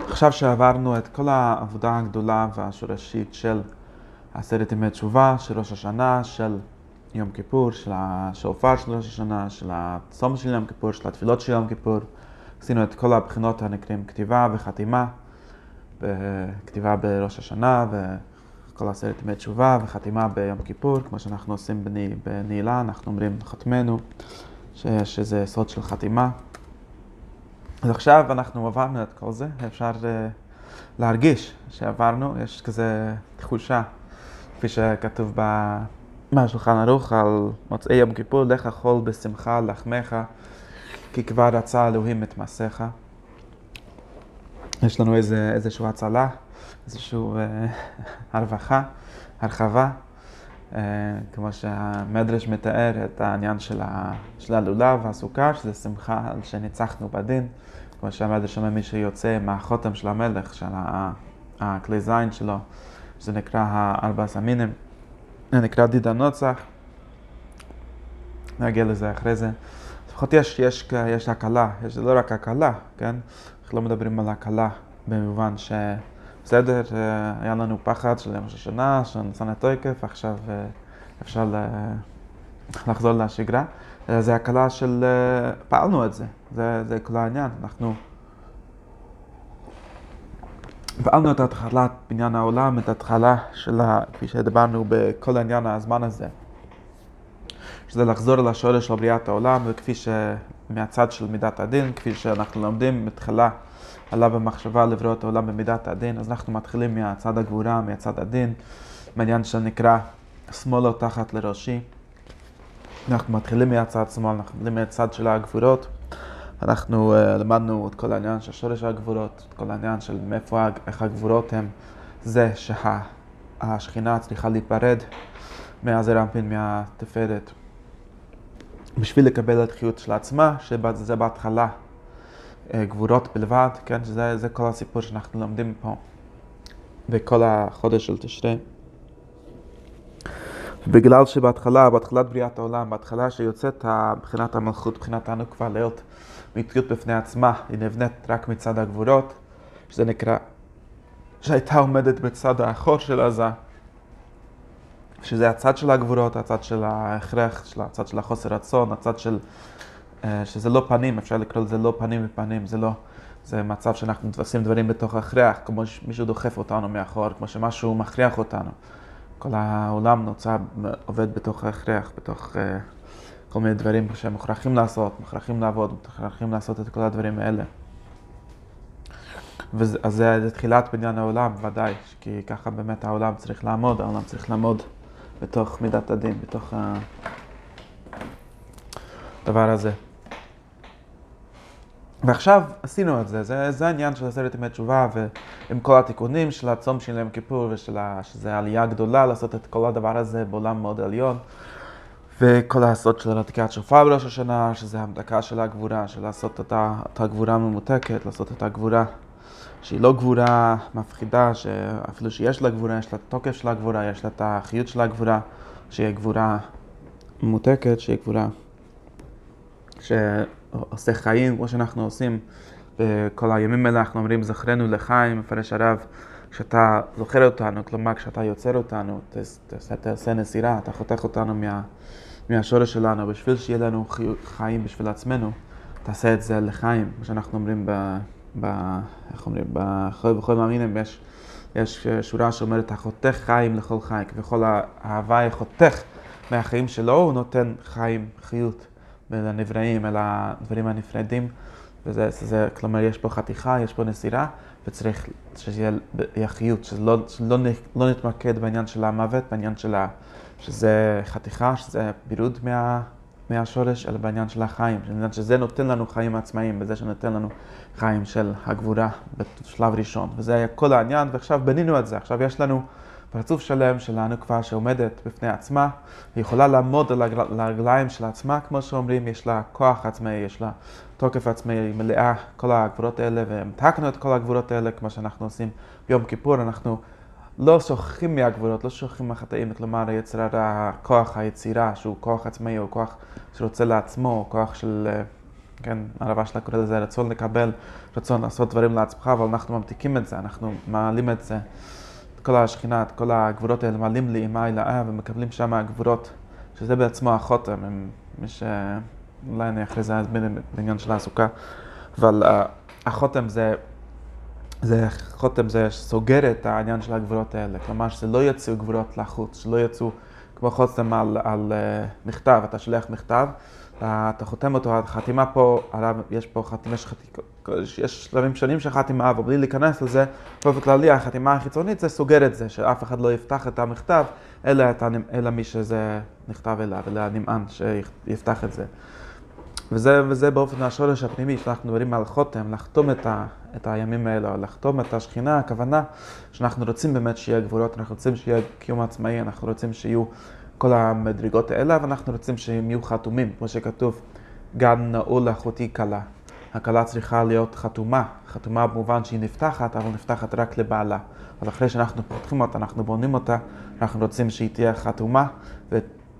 עכשיו שעברנו את כל העבודה הגדולה והשורשית של עשרת ימי תשובה, של ראש השנה, של יום כיפור, של השופר של ראש השנה, של הצום של יום כיפור, של התפילות של יום כיפור, עשינו את כל הבחינות הנקראים כתיבה וחתימה, כתיבה בראש השנה וכל עשרת ימי תשובה וחתימה ביום כיפור, כמו שאנחנו עושים בנעילה, אנחנו אומרים חתמנו, שיש איזה סוד של חתימה. אז עכשיו אנחנו עברנו את כל זה, אפשר uh, להרגיש שעברנו, יש כזה תחושה, כפי שכתוב בשולחן ערוך על מוצאי יום כיפור, לך חול בשמחה לחמך, כי כבר רצה אלוהים את מעשיך. יש לנו איזה, איזושהי הצלה, איזושהי uh, הרווחה, הרחבה. Uh, כמו שהמדרש מתאר את העניין של, ה, של הלולב והסוכר, שזה שמחה על שניצחנו בדין. כמו שהמדרש אומר, מי שיוצא מהחותם של המלך, של הכלי זין שלו, שזה נקרא הארבע סמינים, זה נקרא דיד הנוצח. נגיע לזה אחרי זה. לפחות יש, יש, יש הקלה, יש לא רק הקלה, כן? אנחנו לא מדברים על הקלה במובן ש... בסדר, היה לנו פחד של יום השנה, של ניסן התוקף, עכשיו אפשר לחזור לשגרה. זה הקלה של... פעלנו את זה, זה, זה כל העניין. אנחנו פעלנו את התחלת בניין העולם, את ההתחלה של, ה... כפי שדיברנו בכל העניין הזמן הזה. שזה לחזור לשורש של בריאת העולם, וכפי שמהצד של מידת הדין, כפי שאנחנו לומדים מתחילה עליו במחשבה לברוא את העולם במידת הדין, אז אנחנו מתחילים מהצד הגבורה, מהצד הדין, מעניין שנקרא שמאלו תחת לראשי. אנחנו מתחילים מהצד שמאל, אנחנו מתחילים מהצד של הגבורות. אנחנו uh, למדנו את כל העניין של שורש הגבורות, את כל העניין של מאיפה, איך הגבורות הם זה שהשכינה צריכה להיפרד מהזר אנפין, מהתפארת, בשביל לקבל את החיות של עצמה, שזה בהתחלה uh, גבורות בלבד, כן, שזה זה כל הסיפור שאנחנו לומדים פה בכל החודש של תשרי. בגלל שבהתחלה, בהתחלת בריאת העולם, בהתחלה שיוצאת מבחינת המלכות, מבחינת הנוקבה להיות מציאות בפני עצמה, היא נבנית רק מצד הגבורות, שזה נקרא, שהייתה עומדת בצד האחור של עזה, שזה הצד של הגבורות, הצד של ההכרח, הצד של החוסר רצון, הצד של, שזה לא פנים, אפשר לקרוא לזה לא פנים ופנים, זה לא, זה מצב שאנחנו עושים דברים בתוך ההכרח, כמו שמישהו דוחף אותנו מאחור, כמו שמשהו מכריח אותנו. כל העולם נוצר, עובד בתוך ההכרח, בתוך uh, כל מיני דברים שהם מוכרחים לעשות, מוכרחים לעבוד, מוכרחים לעשות את כל הדברים האלה. אז זה תחילת בניין העולם, ודאי, כי ככה באמת העולם צריך לעמוד, העולם צריך לעמוד בתוך מידת הדין, בתוך הדבר הזה. ועכשיו עשינו את זה, זה, זה העניין של עשרת ימי תשובה ועם כל התיקונים של הצום של יום כיפור ושזה עלייה גדולה לעשות את כל הדבר הזה בעולם מאוד עליון וכל הסוד של התקעת שופר בראש השנה, שזה המדקה של הגבורה, של לעשות אותה, אותה גבורה ממותקת, לעשות את הגבורה שהיא לא גבורה מפחידה, שאפילו שיש לה גבורה, יש לה תוקף של הגבורה, יש לה את החיות של הגבורה, שיהיה גבורה ממותקת, שיהיה גבורה ש... עושה חיים, כמו שאנחנו עושים בכל הימים האלה, אנחנו אומרים זכרנו לחיים, מפרש הרב, כשאתה זוכר אותנו, כלומר כשאתה יוצר אותנו, תעשה נסירה, אתה חותך אותנו מה, מהשורש שלנו, בשביל שיהיה לנו חיים בשביל עצמנו, תעשה את זה לחיים, כמו שאנחנו אומרים ב... ב איך אומרים? בכל, בכל מאמינים יש, יש שורה שאומרת, החותך חיים לכל חיים, כביכול ההוואי חותך מהחיים שלו, הוא נותן חיים, חיות. לנבראים, אל הדברים הנפרדים, וזה, זה, כלומר, יש פה חתיכה, יש פה נסירה, וצריך שיהיה חיות, שלא, שלא לא נתמקד בעניין של המוות, בעניין של ה... שזה חתיכה, שזה בירוד מה, מהשורש, אלא בעניין של החיים, שזה נותן לנו חיים עצמאיים, בזה שנותן לנו חיים של הגבורה בשלב ראשון. וזה היה כל העניין, ועכשיו בנינו את זה, עכשיו יש לנו... פרצוף שלם שלנו כבר שעומדת בפני עצמה, היא יכולה לעמוד על הרגליים של עצמה, כמו שאומרים, יש לה כוח עצמאי, יש לה תוקף עצמאי, היא מלאה כל הגבורות האלה, והמתקנו את כל הגבורות האלה, כמו שאנחנו עושים ביום כיפור, אנחנו לא שוכחים מהגבורות, לא שוכחים מהחטאים, כלומר היצר הרע, כוח היצירה, שהוא כוח עצמאי, או כוח שרוצה לעצמו, או כוח של... כן, הרבה שלה קורא לזה רצון לקבל, רצון לעשות דברים לעצמך, אבל אנחנו ממתיקים את זה, אנחנו מעלים את זה, את כל השכינה, את כל הגבורות האלה, מעלים לאימה אלאה ומקבלים שם גבורות, שזה בעצמו החותם, מי ש... אולי אני אחרי זה אסביר בעניין של הסוכה, אבל uh, החותם זה, זה, חותם זה סוגר את העניין של הגבורות האלה, כלומר שזה לא יצאו גבורות לחוץ, שלא יצאו כמו חותם על, על uh, מכתב, אתה שולח מכתב, אתה חותם אותו, החתימה פה, עליו, יש פה חתימה, יש שלבים שונים של חתימה, אבל בלי להיכנס לזה, באופן כללי החתימה החיצונית זה סוגר את זה, שאף אחד לא יפתח את המכתב, אלא, את, אלא מי שזה נכתב אליו, אלא הנמען שיפתח את זה. וזה, וזה באופן השורש הפנימי, שאנחנו מדברים על חותם, לחתום את, ה, את הימים האלו, לחתום את השכינה, הכוונה שאנחנו רוצים באמת שיהיה גבולות, אנחנו רוצים שיהיה קיום עצמאי, אנחנו רוצים שיהיו כל המדרגות האלה, ואנחנו רוצים שהם יהיו חתומים, כמו שכתוב, גן נעול אחותי כלה. הכלה צריכה להיות חתומה, חתומה במובן שהיא נפתחת, אבל נפתחת רק לבעלה. אז אחרי שאנחנו פותחים אותה, אנחנו בונים אותה, אנחנו רוצים שהיא תהיה חתומה,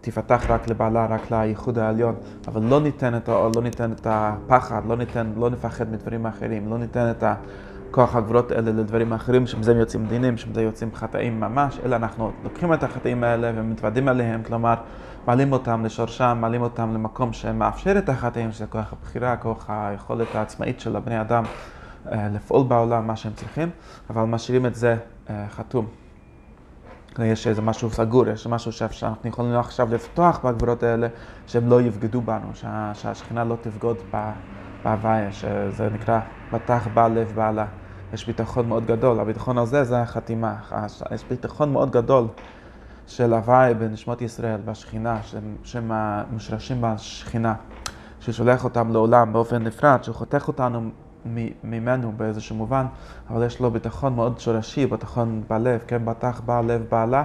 תיפתח רק לבעלה, רק לייחוד העליון, אבל לא ניתן את, לא ניתן את הפחד, לא, ניתן, לא נפחד מדברים אחרים, לא ניתן את הכוח הגבולות האלה לדברים אחרים, שמזה יוצאים דינים, שמזה יוצאים חטאים ממש, אלא אנחנו לוקחים את החטאים האלה ומתוודים עליהם, כלומר, מעלים אותם לשורשם, מעלים אותם למקום שמאפשר את החטאים, שזה כוח הבחירה, כוח היכולת העצמאית של הבני אדם אה, לפעול בעולם, מה שהם צריכים, אבל משאירים את זה אה, חתום. יש איזה משהו סגור, יש משהו שאנחנו יכולים עכשיו לפתוח בגבורות האלה, שהם לא יבגדו בנו, שה, שהשכינה לא תבגוד בהוויה, שזה נקרא פתח בעל לב בעלה. יש ביטחון מאוד גדול, הביטחון הזה זה החתימה, יש ביטחון מאוד גדול של הוויה בנשמות ישראל, בשכינה, שהם מושרשים בשכינה, ששולח אותם לעולם באופן נפרד, שחותך אותנו ממנו באיזשהו מובן, אבל יש לו ביטחון מאוד שורשי, ביטחון בלב, כן, בטח בלב בעלה,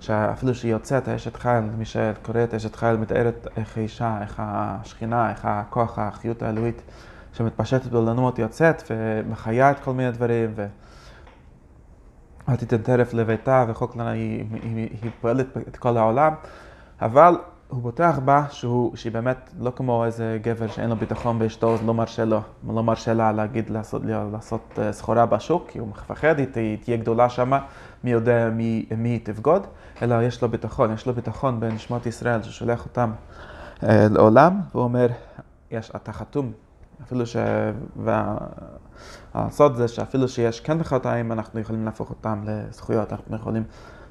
שאפילו שהיא יוצאת, האשת חייל, מי שקורא את אשת חייל מתארת איך האישה, איך השכינה, איך הכוח, החיות האלוהית שמתפשטת בעולמות יוצאת ומחיה את כל מיני דברים, ו... אל תיתן טרף לביתה, וחוק לנה היא, היא, היא, היא פועלת את כל העולם, אבל הוא בוטח בה שהוא, שהיא באמת לא כמו איזה גבר שאין לו ביטחון באשתו, אז לא מרשה לו, לא מרשה לה להגיד לעשות, לעשות אה, סחורה בשוק, כי הוא מפחד, היא תהיה גדולה שמה, מי יודע מי, מי תבגוד, אלא יש לו ביטחון, יש לו ביטחון בנשמות ישראל ששולח אותם אה, לעולם, והוא אומר, יש, אתה חתום, אפילו ש... והסוד זה שאפילו שיש כן חטאים, אנחנו יכולים להפוך אותם לזכויות, אנחנו יכולים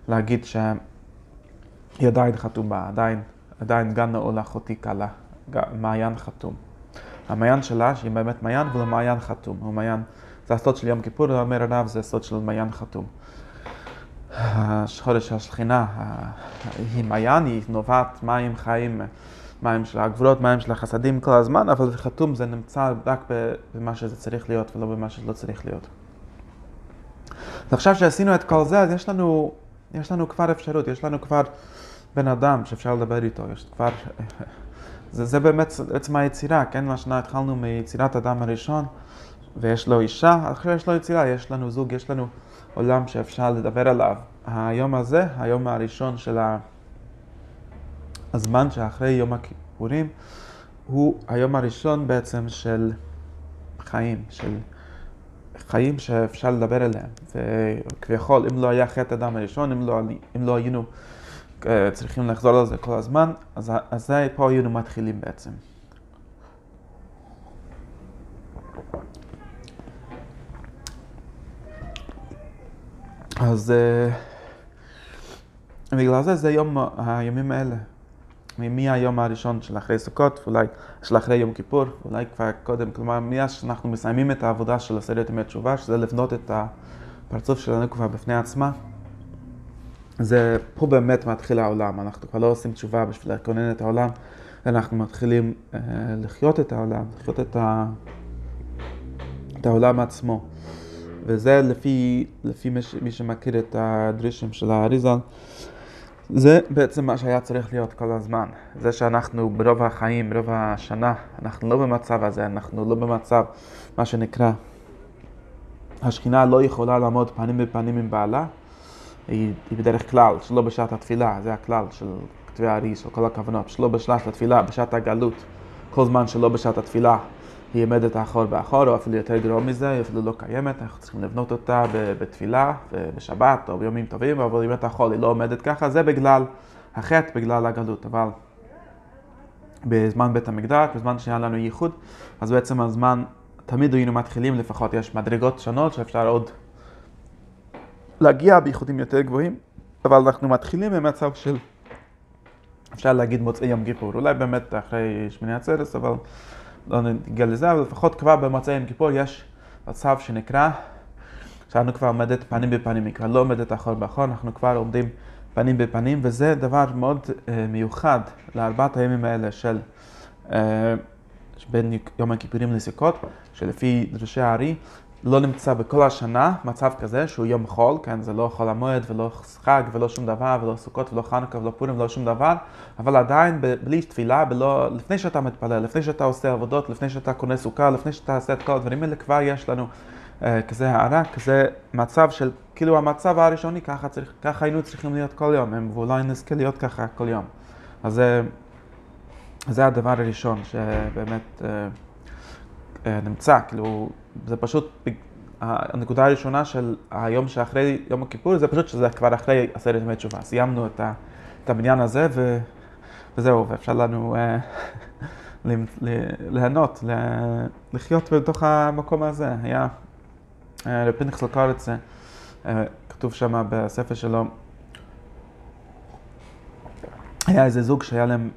להגיד שהיא עדיין חתומה, עדיין עדיין גן נעול אחותי קלה, מעיין חתום. המעיין שלה, שהיא באמת מעיין, ולא מעיין חתום. הוא מעיין, זה הסוד של יום כיפור, אומר הרב, זה הסוד של מעיין חתום. חודש השכינה היא מעיין, היא נובעת מים חיים, מים של הגבולות, מים של החסדים כל הזמן, אבל חתום זה נמצא רק במה שזה צריך להיות ולא במה שזה לא צריך להיות. אז עכשיו שעשינו את כל זה, אז יש לנו, יש לנו כבר אפשרות, יש לנו כבר בן אדם שאפשר לדבר איתו, יש כבר... זה, זה באמת עצם היצירה, כן? מה שנה התחלנו מיצירת אדם הראשון, ויש לו אישה, עכשיו יש לו יצירה, יש לנו זוג, יש לנו עולם שאפשר לדבר עליו. היום הזה, היום הראשון של הזמן שאחרי יום הכיפורים, הוא היום הראשון בעצם של חיים, של חיים שאפשר לדבר עליהם. וכביכול, אם לא היה חטא אדם הראשון, אם לא, אם לא היינו... צריכים לחזור על זה כל הזמן, אז, אז זה פה היינו מתחילים בעצם. אז uh, בגלל זה זה יום, הימים האלה. מהיום הראשון של אחרי סוכות, ואולי של אחרי יום כיפור, ואולי כבר קודם, כלומר, מאז שאנחנו מסיימים את העבודה של עשרת ימי תשובה, שזה לבנות את הפרצוף שלנו כבר בפני עצמה. זה, פה באמת מתחיל העולם, אנחנו כבר לא עושים תשובה בשביל לכונן את העולם, אנחנו מתחילים אה, לחיות את העולם, לחיות את, ה, את העולם עצמו. וזה לפי, לפי מי, מי שמכיר את הדרישים של האריזל, זה בעצם מה שהיה צריך להיות כל הזמן. זה שאנחנו ברוב החיים, ברוב השנה, אנחנו לא במצב הזה, אנחנו לא במצב, מה שנקרא, השכינה לא יכולה לעמוד פנים בפנים עם בעלה, היא, היא בדרך כלל, שלא בשעת התפילה, זה הכלל של כתבי האריס או כל הכוונות, שלא בשעת התפילה, בשעת הגלות, כל זמן שלא בשעת התפילה היא עומדת אחור באחור, או אפילו יותר גרוע מזה, היא אפילו לא קיימת, אנחנו צריכים לבנות אותה בתפילה, בשבת או ביומים טובים, אבל אם אתה יכול, היא לא עומדת ככה, זה בגלל החטא, בגלל הגלות. אבל בזמן בית המקדש, בזמן שהיה לנו ייחוד, אז בעצם הזמן, תמיד היינו מתחילים, לפחות יש מדרגות שונות שאפשר עוד להגיע בייחודים יותר גבוהים, אבל אנחנו מתחילים במצב של, אפשר להגיד מוצאי יום כיפור, אולי באמת אחרי שמיני עצרת, אבל לא נגיע לזה, אבל לפחות כבר במוצאי יום כיפור יש מצב שנקרא, שאנו כבר עומדת פנים בפנים, היא כבר לא עומדת אחור באחור, אנחנו כבר עומדים פנים בפנים, וזה דבר מאוד uh, מיוחד לארבעת הימים האלה של uh, בין יום הכיפורים לסוכות, שלפי דרשי הארי, לא נמצא בכל השנה מצב כזה שהוא יום חול, כן, זה לא חול המועד ולא חג ולא שום דבר ולא סוכות ולא חנוכה ולא פורים ולא שום דבר, אבל עדיין בלי תפילה, בלא, לפני שאתה מתפלל, לפני שאתה עושה עבודות, לפני שאתה קונה סוכה, לפני שאתה עושה את כל הדברים האלה, כבר יש לנו אה, כזה הערה, כזה מצב של, כאילו המצב הראשוני, ככה, צריך, ככה היינו צריכים להיות כל יום, ואולי נזכה להיות ככה כל יום. אז זה, זה הדבר הראשון שבאמת אה, אה, נמצא, כאילו, זה פשוט, הנקודה הראשונה של היום שאחרי יום הכיפור, זה פשוט שזה כבר אחרי עשרת ימי תשובה. סיימנו את, ה, את הבניין הזה ו, וזהו, ואפשר לנו ליהנות, לחיות בתוך המקום הזה. היה רבי פנחס לקרץ, כתוב שם בספר שלו, היה איזה זוג שהיה להם,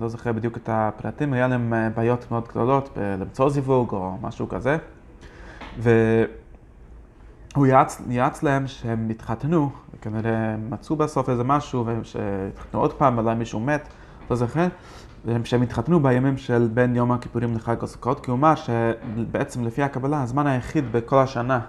לא זוכר בדיוק את הפרטים, היה להם בעיות מאוד גדולות למצוא זיווג או משהו כזה. והוא יעץ, יעץ להם שהם יתחתנו, וכנראה מצאו בסוף איזה משהו, שהתחתנו עוד פעם, אולי מישהו מת, לא זוכר, שהם התחתנו בימים של בין יום הכיפורים לחג הסוכות, כי הוא אמר שבעצם לפי הקבלה, הזמן היחיד בכל השנה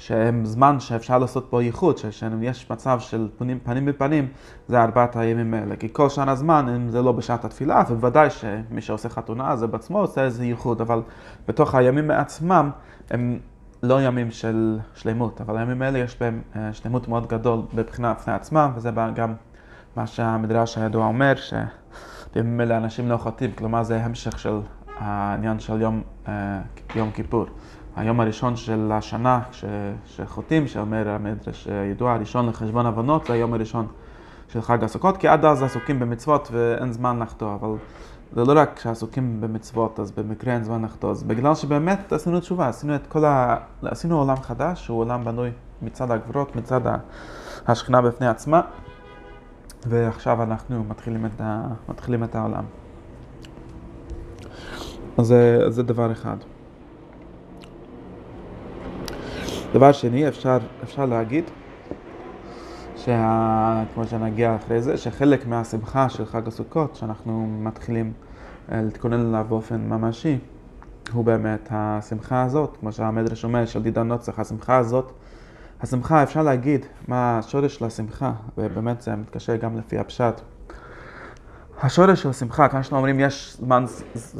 שהם זמן שאפשר לעשות בו ייחוד, שיש מצב של פנים, פנים בפנים, זה ארבעת הימים האלה. כי כל שנה זמן, אם זה לא בשעת התפילה, ובוודאי שמי שעושה חתונה זה בעצמו עושה איזה ייחוד, אבל בתוך הימים עצמם הם לא ימים של שלמות, אבל הימים האלה יש בהם אה, שלמות מאוד גדול בבחינה בפני עצמם, וזה גם מה שהמדרש הידוע אומר, שבימים האלה אנשים לא חוטאים, כלומר זה המשך של העניין של יום, אה, יום כיפור. היום הראשון של השנה ש, שחוטאים, שאומר המדרש הידוע, הראשון לחשבון הבנות, זה היום הראשון של חג הסוכות, כי עד אז עסוקים במצוות ואין זמן לחטוא, אבל זה לא רק שעסוקים במצוות, אז במקרה אין זמן לחטוא, אז בגלל שבאמת עשינו תשובה, עשינו את כל ה... עשינו עולם חדש, שהוא עולם בנוי מצד הגברות, מצד השכינה בפני עצמה, ועכשיו אנחנו מתחילים את, ה... מתחילים את העולם. אז זה, זה דבר אחד. דבר שני, אפשר, אפשר להגיד, שה... כמו שנגיע אחרי זה, שחלק מהשמחה של חג הסוכות, שאנחנו מתחילים אה, להתכונן אליו באופן ממשי, הוא באמת השמחה הזאת, כמו שהמדרש אומר, של דידן נוצח, השמחה הזאת, השמחה, אפשר להגיד מה השורש של השמחה, ובאמת זה מתקשר גם לפי הפשט. השורש של השמחה, כאן שאנחנו אומרים יש זמן,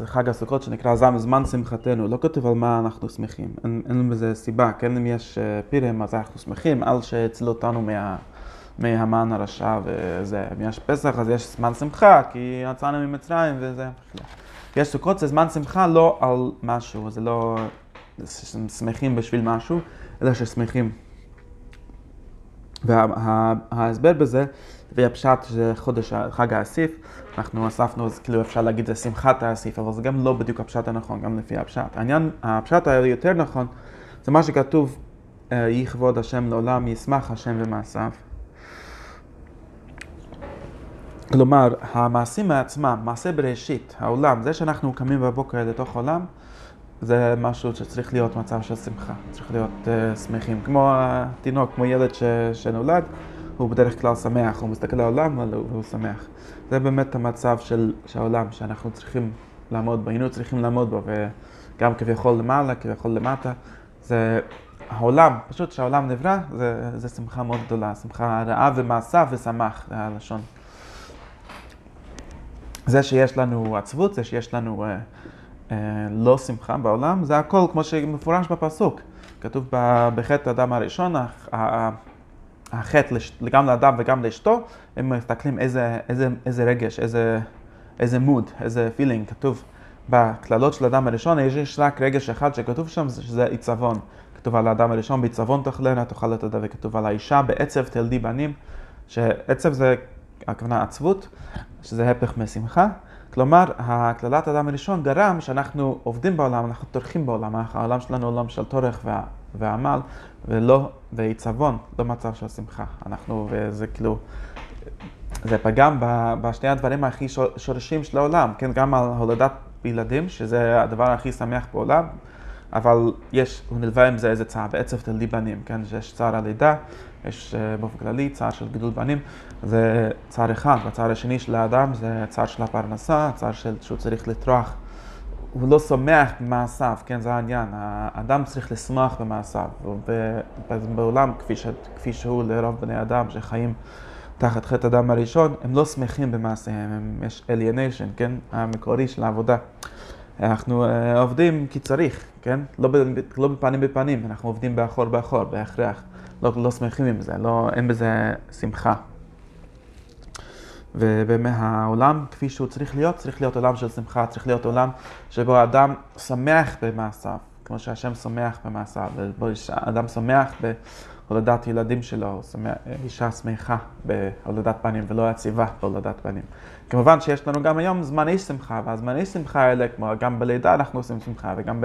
חג הסוכות שנקרא זמן, זמן שמחתנו, לא כתוב על מה אנחנו שמחים, אין, אין בזה סיבה, כן אם יש אה, פירם אז אנחנו שמחים. על שהצילו אותנו מה, מהמן הרשע וזה, אם יש פסח אז יש זמן שמחה כי יצאנו ממצרים וזה, יש סוכות זה זמן שמחה לא על משהו, זה לא שמחים בשביל משהו, אלא ששמחים. וההסבר בזה, והפשט זה חודש חג האסיף, אנחנו אספנו, אז כאילו אפשר להגיד זה שמחת האסיף, אבל זה גם לא בדיוק הפשט הנכון, גם לפי הפשט. העניין, הפשט היותר נכון, זה מה שכתוב, אה, יהי כבוד השם לעולם, ישמח השם במעשיו. כלומר, המעשים מעצמם, מעשה בראשית, העולם, זה שאנחנו קמים בבוקר לתוך העולם, זה משהו שצריך להיות מצב של שמחה, צריך להיות uh, שמחים. כמו התינוק, כמו ילד ש, שנולד, הוא בדרך כלל שמח, הוא מסתכל על העולם והוא שמח. זה באמת המצב של, של העולם שאנחנו צריכים לעמוד בו, היינו צריכים לעמוד בו, וגם כביכול למעלה, כביכול למטה. זה העולם, פשוט שהעולם נברא, זה, זה שמחה מאוד גדולה, שמחה רעה ומעשה ושמח, זה הלשון. זה שיש לנו עצבות, זה שיש לנו אה, לא שמחה בעולם, זה הכל כמו שמפורש בפסוק. כתוב בחטא האדם הראשון, החטא גם לאדם וגם לאשתו, הם מסתכלים איזה, איזה, איזה רגש, איזה, איזה מוד, איזה פילינג, כתוב בקללות של האדם הראשון יש רק רגש אחד שכתוב שם, שזה עיצבון. כתוב על האדם הראשון, בעיצבון תאכלנה, תאכל את הדבר, וכתוב על האישה, בעצב תלדי בנים, שעצב זה הכוונה עצבות, שזה הפך משמחה. כלומר, הקללת האדם הראשון גרם שאנחנו עובדים בעולם, אנחנו טורחים בעולם, העולם שלנו הוא עולם של טורח וה, ועמל, ולא, ועיצבון, לא מצב של שמחה. אנחנו, וזה כאילו, זה פגם בשני הדברים הכי שורשים של העולם, כן, גם על הולדת ילדים, שזה הדבר הכי שמח בעולם, אבל יש, הוא נלווה עם זה איזה צער, בעצב תלדי בנים, כן, שיש צער הלידה, יש אה, באופן כללי צער של גידול בנים, זה צער אחד, והצער השני של האדם זה צער של הפרנסה, צער של, שהוא צריך לטרוח. הוא לא שמח במעשיו, כן, זה העניין. האדם צריך לשמוח במעשיו. ובעולם, כפי, ש, כפי שהוא לרוב בני אדם שחיים תחת חטא הדם הראשון, הם לא שמחים במעשיהם, הם, יש alienation, כן, המקורי של העבודה. אנחנו uh, עובדים כי צריך, כן? לא, ב, לא בפנים בפנים, אנחנו עובדים באחור באחור, בהכרח. לא, לא שמחים עם זה, לא, אין בזה שמחה. ומהעולם כפי שהוא צריך להיות, צריך להיות עולם של שמחה, צריך להיות עולם שבו האדם שמח במעשיו, כמו שהשם שמח במעשיו, ובו האדם שמח בהולדת ילדים שלו, שמח, אישה שמחה בהולדת פנים ולא יציבה בהולדת פנים. כמובן שיש לנו גם היום זמני שמחה, והזמני שמחה האלה, כמו גם בלידה אנחנו עושים שמחה, וגם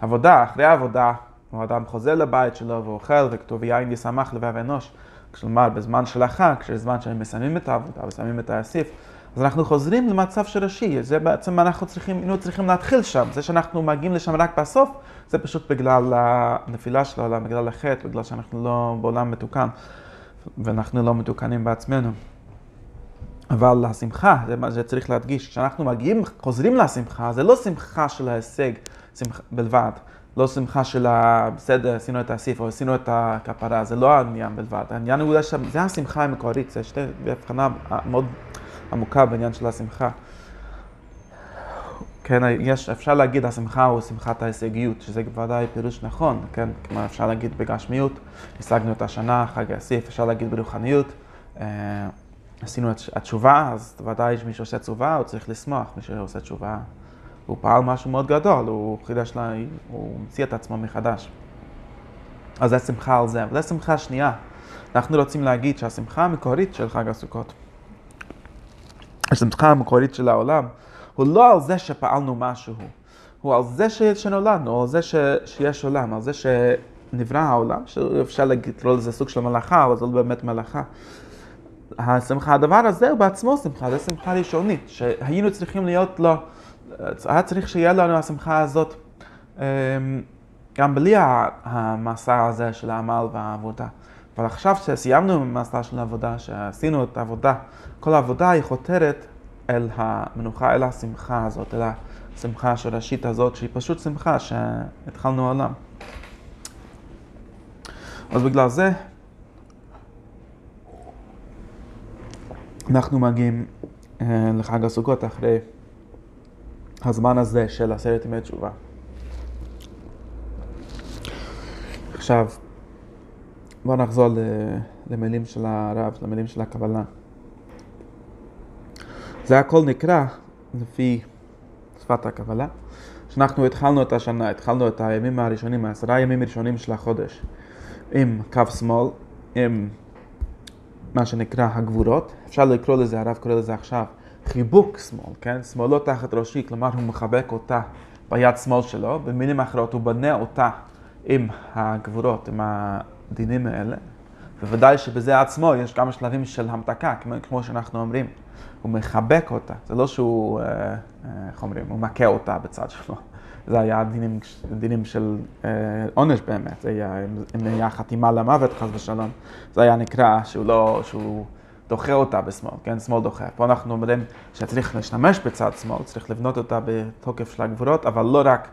בעבודה, אחרי העבודה, כמו אדם חוזר לבית שלו ואוכל, וכתוב יין ישמח לבב אנוש. כלומר, בזמן של החג, כשזמן שהם מסיימים את העבודה ושמים את האסיף, אז אנחנו חוזרים למצב שורשי, זה בעצם אנחנו צריכים, היינו צריכים להתחיל שם. זה שאנחנו מגיעים לשם רק בסוף, זה פשוט בגלל הנפילה של העולם, בגלל החטא, בגלל שאנחנו לא בעולם מתוקן, ואנחנו לא מתוקנים בעצמנו. אבל השמחה, זה מה שצריך להדגיש, כשאנחנו מגיעים, חוזרים לשמחה, זה לא שמחה של ההישג שמחה, בלבד. לא שמחה של בסדר, עשינו את האסיף או עשינו את הכפרה, זה לא העניין בלבד. העניין הוא זה השמחה המקורית, זה שתי הבחנה מאוד עמוקה בעניין של השמחה. כן, יש, אפשר להגיד השמחה הוא שמחת ההישגיות, שזה ודאי פירוש נכון, כן, כלומר אפשר להגיד בגשמיות, השגנו את השנה, חג האסיף, אפשר להגיד ברוחניות, אה, עשינו את התשובה, אז ודאי מי שעושה תשובה הוא צריך לשמוח, מי שעושה תשובה הוא פעל משהו מאוד גדול, הוא חידש לה, הוא המציא את עצמו מחדש. אז זה שמחה על זה, אבל זה שמחה שנייה. אנחנו רוצים להגיד שהשמחה המקורית של חג הסוכות, השמחה המקורית של העולם, הוא לא על זה שפעלנו משהו, הוא על זה שנולדנו, על זה ש, שיש עולם, על זה שנברא העולם, שאפשר לקרוא לזה סוג של מלאכה, אבל זה לא באמת מלאכה. השמחה, הדבר הזה הוא בעצמו שמחה, זה שמחה ראשונית, שהיינו צריכים להיות לו... היה צריך שיהיה לנו השמחה הזאת אמ, גם בלי המסע הזה של העמל והעבודה. אבל עכשיו שסיימנו עם המסע של העבודה, שעשינו את העבודה, כל העבודה היא חותרת אל המנוחה, אל השמחה הזאת, אל השמחה השורשית הזאת, שהיא פשוט שמחה שהתחלנו עולם. אז בגלל זה אנחנו מגיעים אה, לחג הסוכות אחרי הזמן הזה של עשרת ימי תשובה. עכשיו, בואו נחזור למילים של הרב, למילים של הקבלה. זה הכל נקרא לפי שפת הקבלה, שאנחנו התחלנו את השנה, התחלנו את הימים הראשונים, העשרה ימים הראשונים של החודש, עם קו שמאל, עם מה שנקרא הגבורות, אפשר לקרוא לזה, הרב קורא לזה עכשיו, חיבוק שמאל, כן? שמאלו תחת ראשי, כלומר הוא מחבק אותה ביד שמאל שלו, במילים אחרות הוא בנה אותה עם הגבורות, עם הדינים האלה. בוודאי שבזה עצמו יש כמה שלבים של המתקה, כמו, כמו שאנחנו אומרים. הוא מחבק אותה, זה לא שהוא, אה, אה, איך אומרים, הוא מכה אותה בצד שלו. זה היה דינים, דינים של אה, עונש באמת, זה היה, אם היה חתימה למוות חס ושלום, זה היה נקרא שהוא לא, שהוא... דוחה אותה בשמאל, כן? שמאל דוחה. פה אנחנו אומרים שצריך להשתמש בצד שמאל, צריך לבנות אותה בתוקף של הגבורות, אבל לא רק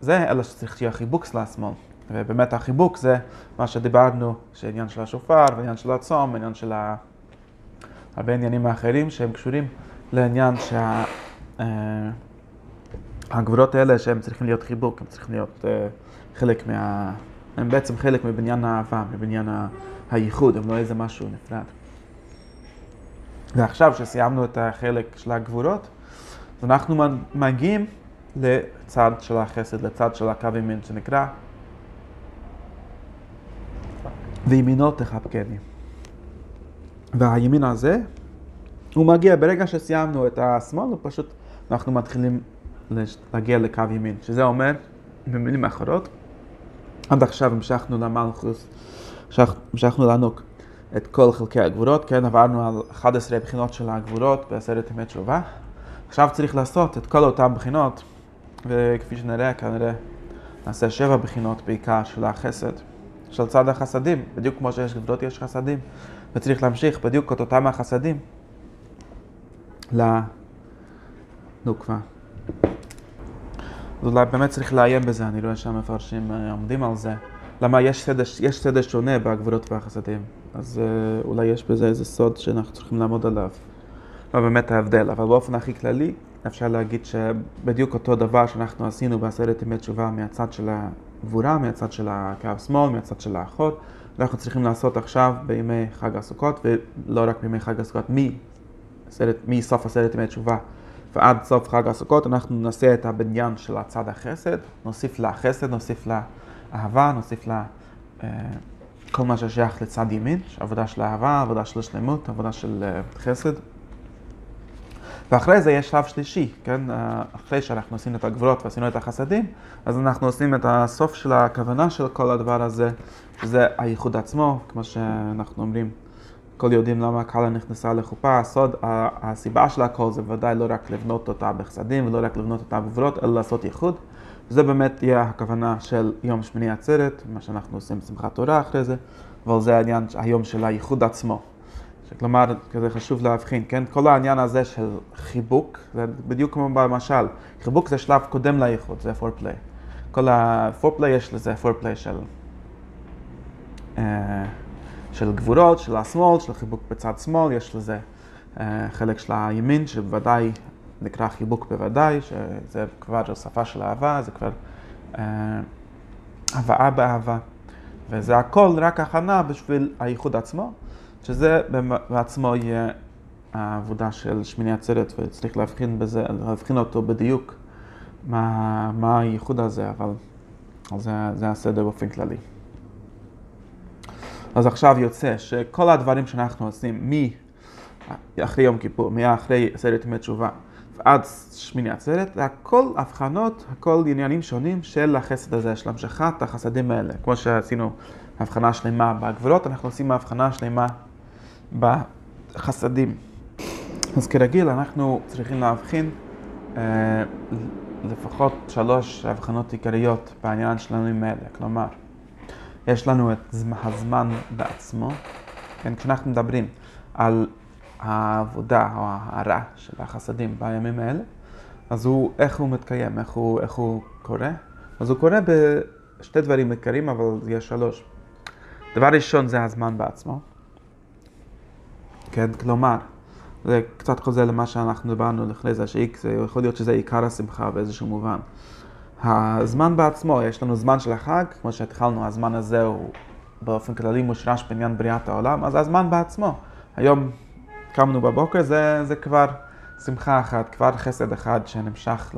זה, אלא שצריך שיהיה חיבוק של השמאל. ובאמת החיבוק זה מה שדיברנו, שעניין של השופר, ועניין של הצום, ועניין של ה... הרבה עניינים האחרים שהם קשורים לעניין שהגבורות שה... האלה שהם צריכים להיות חיבוק, הם צריכים להיות uh, חלק מה... הם בעצם חלק מבניין האהבה, מבניין הייחוד, הם לא איזה משהו נפרד. ועכשיו שסיימנו את החלק של הגבורות, אז אנחנו מגיעים לצד של החסד, לצד של הקו ימין שנקרא וימינו תחבקני. והימין הזה, הוא מגיע ברגע שסיימנו את השמאל, הוא פשוט, אנחנו מתחילים להגיע לקו ימין, שזה אומר, במילים אחרות, עד עכשיו המשכנו למלכוס, המשכנו לענוק את כל חלקי הגבורות, כן, עברנו על 11 בחינות של הגבורות בעשרת ימי תשובה. עכשיו צריך לעשות את כל אותן בחינות, וכפי שנראה, כנראה נעשה שבע בחינות בעיקר של החסד, של צד החסדים, בדיוק כמו שיש גבורות יש חסדים, וצריך להמשיך בדיוק את אותם החסדים לנוקבה. אז אולי באמת צריך לעיין בזה, אני רואה שהמפרשים אה, עומדים על זה. למה יש סדר, יש סדר שונה בגבורות והחסדים, אז uh, אולי יש בזה איזה סוד שאנחנו צריכים לעמוד עליו. מה באמת ההבדל, אבל באופן הכי כללי, אפשר להגיד שבדיוק אותו דבר שאנחנו עשינו בעשרת ימי תשובה מהצד של הגבורה, מהצד של הקו שמאל, מהצד של האחות, אנחנו צריכים לעשות עכשיו בימי חג הסוכות, ולא רק בימי חג הסוכות, מסוף עשרת ימי תשובה ועד סוף חג הסוכות, אנחנו נעשה את הבניין של הצד החסד, נוסיף לה חסד, נוסיף לה אהבה, נוסיף לה אה, כל מה ששייך לצד ימין, עבודה של אהבה, עבודה של שלמות, עבודה של אה, חסד. ואחרי זה יש שלב שלישי, כן? אה, אחרי שאנחנו עשינו את הגבולות ועשינו את החסדים, אז אנחנו עושים את הסוף של הכוונה של כל הדבר הזה, שזה הייחוד עצמו, כמו שאנחנו אומרים, כל יודעים למה הקהלה נכנסה לחופה, הסוד, הסיבה של הכל זה ודאי לא רק לבנות אותה בחסדים ולא רק לבנות אותה בגבולות, אלא לעשות ייחוד. וזה באמת יהיה הכוונה של יום שמיני עצרת, מה שאנחנו עושים בשמחת תורה אחרי זה, אבל זה העניין, היום של הייחוד עצמו. כלומר, כזה חשוב להבחין, כן? כל העניין הזה של חיבוק, זה בדיוק כמו במשל, חיבוק זה שלב קודם לייחוד, זה פורפליי. כל הפורפליי יש לזה פורפליי של, אה, של גבורות, של השמאל, של חיבוק בצד שמאל, יש לזה אה, חלק של הימין, שבוודאי נקרא חיבוק בוודאי, שזה כבר שפה של אהבה, זה כבר אה, הבאה באהבה. וזה הכל רק הכנה בשביל הייחוד עצמו. שזה בעצמו יהיה העבודה של שמיני עצרת, וצריך להבחין בזה, להבחין אותו בדיוק מה, מה הייחוד הזה, אבל זה, זה הסדר באופן כללי. אז עכשיו יוצא שכל הדברים שאנחנו עושים מאחרי יום כיפור, מאחרי עשרת ימי תשובה ועד שמיני עצרת, זה הכל הבחנות, הכל עניינים שונים של החסד הזה, של המשכת החסדים האלה. כמו שעשינו הבחנה שלמה בגבולות, אנחנו עושים הבחנה שלמה בחסדים. אז כרגיל אנחנו צריכים להבחין אה, לפחות שלוש הבחנות עיקריות בעניין שלנו האלה. כלומר, יש לנו את הזמן בעצמו, כן, כשאנחנו מדברים על העבודה או הרע של החסדים בימים האלה, אז הוא, איך הוא מתקיים, איך הוא, איך הוא קורה? אז הוא קורה בשתי דברים עיקריים, אבל יש שלוש. דבר ראשון זה הזמן בעצמו. כן, כלומר, זה קצת חוזר למה שאנחנו דיברנו לפני זה, שזה יכול להיות שזה עיקר השמחה באיזשהו מובן. הזמן בעצמו, יש לנו זמן של החג, כמו שהתחלנו, הזמן הזה הוא באופן כללי מושרש בעניין בריאת העולם, אז הזמן בעצמו. היום קמנו בבוקר, זה, זה כבר שמחה אחת, כבר חסד אחד שנמשך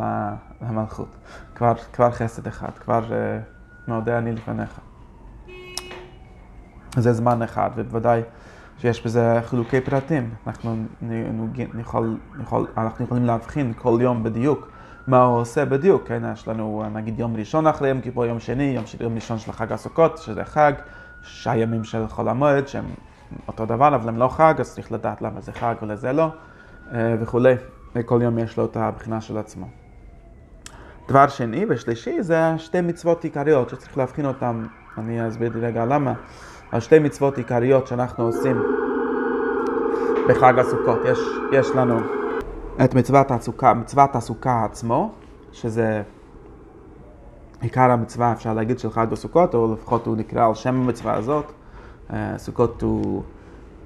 למלכות. כבר, כבר חסד אחד, כבר uh, מעודה אני לפניך. זה זמן אחד, ובוודאי שיש בזה חילוקי פרטים. אנחנו, נוכל, נוכל, אנחנו יכולים להבחין כל יום בדיוק מה הוא עושה בדיוק, כן? יש לנו נגיד יום ראשון אחרי יום כיפור, יום שני, יום, יום ראשון של חג הסוכות, שזה חג, שישה ימים של חול המועד, שהם אותו דבר, אבל הם לא חג, אז צריך לדעת למה זה חג ולזה לא, אה, וכולי. וכל יום יש לו את הבחינה של עצמו. דבר שני ושלישי זה שתי מצוות עיקריות שצריך להבחין אותן, אני אסביר רגע למה. על שתי מצוות עיקריות שאנחנו עושים בחג הסוכות. יש, יש לנו את מצוות הסוכה, מצוות הסוכה עצמו, שזה עיקר המצווה, אפשר להגיד, של חג הסוכות, או לפחות הוא נקרא על שם המצווה הזאת. אה, סוכות הוא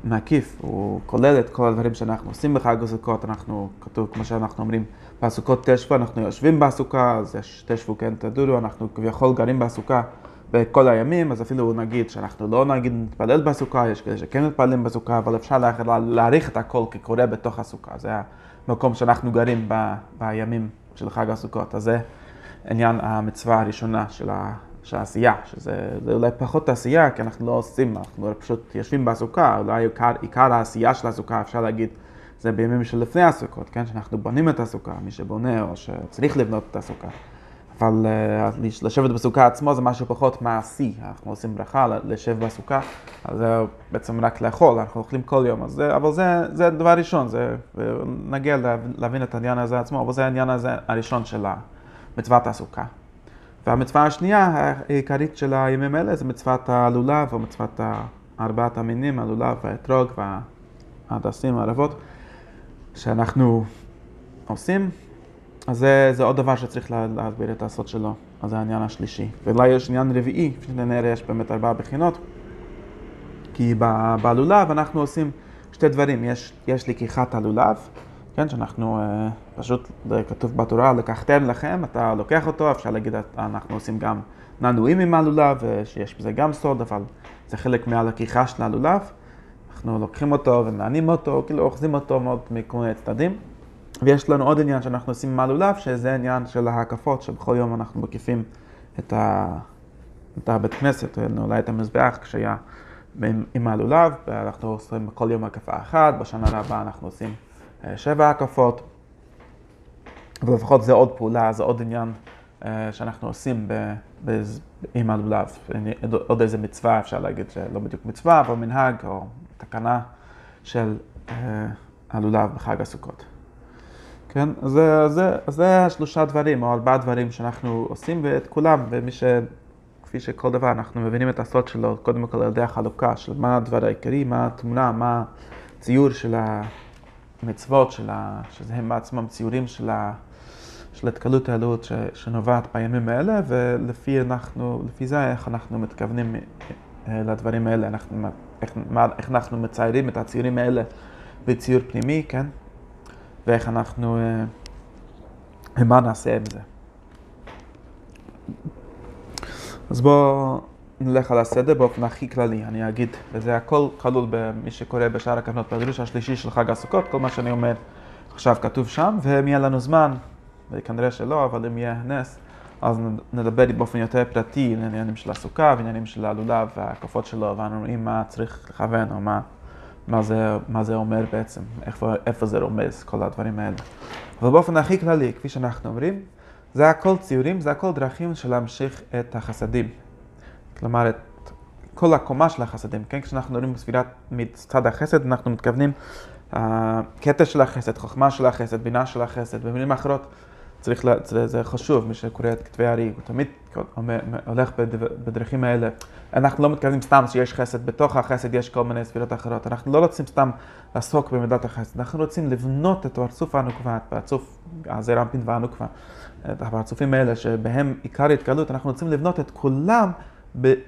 מקיף, הוא כולל את כל הדברים שאנחנו עושים בחג הסוכות, אנחנו, כתוב, כמו שאנחנו אומרים, בסוכות תשבו, אנחנו יושבים בסוכה, אז יש תשבו כן תדורו, אנחנו כביכול גרים בסוכה. בכל הימים, אז אפילו נגיד שאנחנו לא נגיד נתפלל בסוכה, יש כאלה שכן מתפללים בסוכה, אבל אפשר להעריך את הכל כקורה בתוך הסוכה. זה המקום שאנחנו גרים ב, בימים של חג הסוכות. אז זה עניין המצווה הראשונה של, ה, של העשייה, שזה אולי פחות עשייה, כי אנחנו לא עושים, אנחנו פשוט יושבים בסוכה, אולי עיקר, עיקר העשייה של הסוכה, אפשר להגיד, זה בימים שלפני הסוכות, כן? שאנחנו בונים את הסוכה, מי שבונה או שצריך לבנות את הסוכה. אבל uh, לשבת בסוכה עצמו זה משהו פחות מעשי, אנחנו עושים ברכה לשב בסוכה, אז זה בעצם רק לאכול, אנחנו אוכלים כל יום, אז זה, אבל זה, זה דבר ראשון, זה, נגיע להבין את העניין הזה עצמו, אבל זה העניין הזה הראשון של מצוות הסוכה. והמצווה השנייה העיקרית של הימים האלה זה מצוות הלולב, או מצוות ארבעת המינים, הלולב והאתרוג וההדסים והערבות, שאנחנו עושים. אז זה, זה עוד דבר שצריך לה, להסביר את הסוד שלו, אז זה העניין השלישי. ואולי יש עניין רביעי, שנראה יש באמת ארבעה בחינות, כי בלולב אנחנו עושים שתי דברים, יש, יש לקיחת הלולב, כן, שאנחנו אה, פשוט, זה כתוב בתורה, לקחתם לכם, אתה לוקח אותו, אפשר להגיד, אנחנו עושים גם ננועים עם הלולב, שיש בזה גם סוד, אבל זה חלק מהלקיחה של הלולב. אנחנו לוקחים אותו ומענים אותו, כאילו אוחזים אותו מאוד מכל מיני צדדים. ויש לנו עוד עניין שאנחנו עושים מעלולב, שזה עניין של ההקפות, שבכל יום אנחנו מקיפים את, ה... את הבית כנסת, אולי את המזבח כשהיה עם מעלולב, ואנחנו עושים כל יום הקפה אחת, בשנה הבאה אנחנו עושים אה, שבע הקפות, ולפחות זה עוד פעולה, זה עוד עניין אה, שאנחנו עושים. עם הלולב, עוד איזה מצווה, אפשר להגיד שלא בדיוק מצווה, אבל מנהג או תקנה של אה, הלולב בחג הסוכות. כן? אז זה, זה, זה השלושה דברים, או ארבעה דברים שאנחנו עושים, ואת כולם, ומי ש... כפי שכל דבר, אנחנו מבינים את הסוד שלו, קודם כל על ידי החלוקה, של מה הדבר העיקרי, מה התמונה, מה הציור של המצוות, של ה... שזה הם בעצמם ציורים של, ה... של התקלות העלות ש... שנובעת בימים האלה, ולפי אנחנו, לפי זה איך אנחנו מתכוונים אה, לדברים האלה, אנחנו, איך, מה, איך אנחנו מציירים את הציורים האלה בציור פנימי, כן? ואיך אנחנו, אה, מה נעשה עם זה. אז בואו נלך על הסדר באופן הכי כללי, אני אגיד, וזה הכל כלול במי שקורא בשאר הכוונות בדרוש השלישי של חג הסוכות, כל מה שאני אומר עכשיו כתוב שם, ואם יהיה לנו זמן, וכנראה שלא, אבל אם יהיה נס, אז נדבר באופן יותר פרטי על עניינים של הסוכה ועניינים של הלולב וההקפות שלו, ואנו רואים מה צריך לכוון או מה מה זה, מה זה אומר בעצם, איפה, איפה זה רומז, כל הדברים האלה. אבל באופן הכי כללי, כפי שאנחנו אומרים, זה הכל ציורים, זה הכל דרכים של להמשיך את החסדים. כלומר, את כל הקומה של החסדים, כן? כשאנחנו מדברים ספירת מצד החסד, אנחנו מתכוונים הקטע של החסד, חוכמה של החסד, בינה של החסד, במילים אחרות, צריך, לה, זה, זה חשוב, מי שקורא את כתבי הארי, הוא תמיד הולך בדרכים האלה. אנחנו לא מתכוונים סתם שיש חסד, בתוך החסד יש כל מיני ספירות אחרות. אנחנו לא רוצים סתם לעסוק במידת החסד, אנחנו רוצים לבנות את פרצוף הנוקבה, את פרצוף הזעיר אנפין והנוקבה, את הפרצופים האלה שבהם עיקר התקלות, אנחנו רוצים לבנות את כולם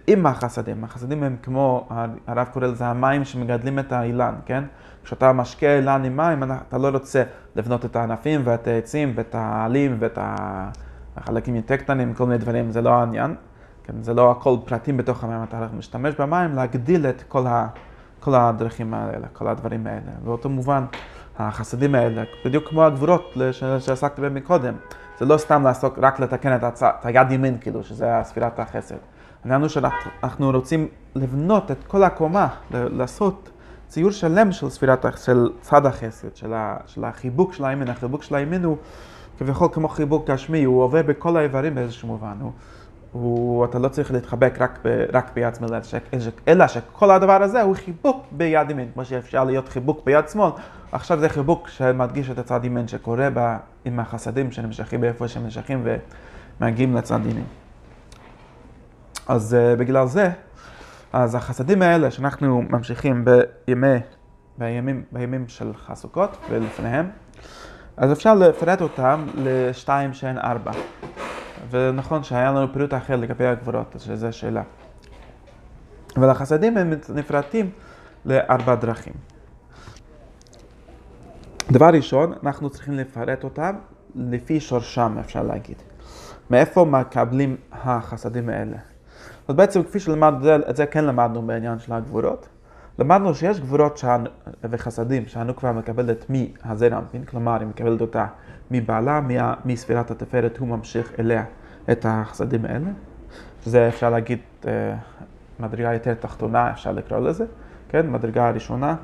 עם החסדים. החסדים הם כמו, הרב קורא לזה המים שמגדלים את האילן, כן? כשאתה משקה אילן עם מים, אתה לא רוצה לבנות את הענפים ואת העצים ואת העלים ואת החלקים יותר קטנים, כל מיני דברים, זה לא העניין. כן, זה לא הכל פרטים בתוך המים, אתה משתמש במים להגדיל את כל, ה, כל הדרכים האלה, כל הדברים האלה. באותו מובן, החסדים האלה, בדיוק כמו הגבורות שעסקתי בהם מקודם, זה לא סתם לעסוק, רק לתקן את, הצ... את היד ימין, כאילו, שזה ספירת החסד. העניין שאנחנו רוצים לבנות את כל הקומה, לעשות ציור שלם של ספירת, של צד החסד, של, ה, של החיבוק של הימין. החיבוק של הימין הוא כביכול כמו חיבוק גשמי, הוא עובר בכל האיברים באיזשהו מובן. הוא, הוא, אתה לא צריך להתחבק רק, ב, רק ביד שמאל, אלא שכל הדבר הזה הוא חיבוק ביד ימין, כמו שאפשר להיות חיבוק ביד שמאל, עכשיו זה חיבוק שמדגיש את הצד ימין, שקורה בה עם החסדים שנמשכים באיפה שהם נמשכים ומגיעים לצד ימין. אז uh, בגלל זה, אז החסדים האלה שאנחנו ממשיכים בימי, בימים, בימים של חסוכות ולפניהם, אז אפשר לפרט אותם לשתיים שהן ארבע. ונכון שהיה לנו פירוט אחר לגבי הגבורות, שזו שאלה. אבל החסדים הם נפרטים לארבע דרכים. דבר ראשון, אנחנו צריכים לפרט אותם לפי שורשם, אפשר להגיד. מאיפה מקבלים החסדים האלה? אז בעצם כפי שלמדנו, את זה כן למדנו בעניין של הגבורות, למדנו שיש גבורות שהנ... וחסדים שהנוקבה מקבלת מהזרע אנפין, כלומר היא מקבלת אותה מבעלה, מה... מספירת התפארת הוא ממשיך אליה את החסדים האלה. שזה אפשר להגיד אה, מדרגה יותר תחתונה, אפשר לקרוא לזה, כן? מדרגה הראשונה.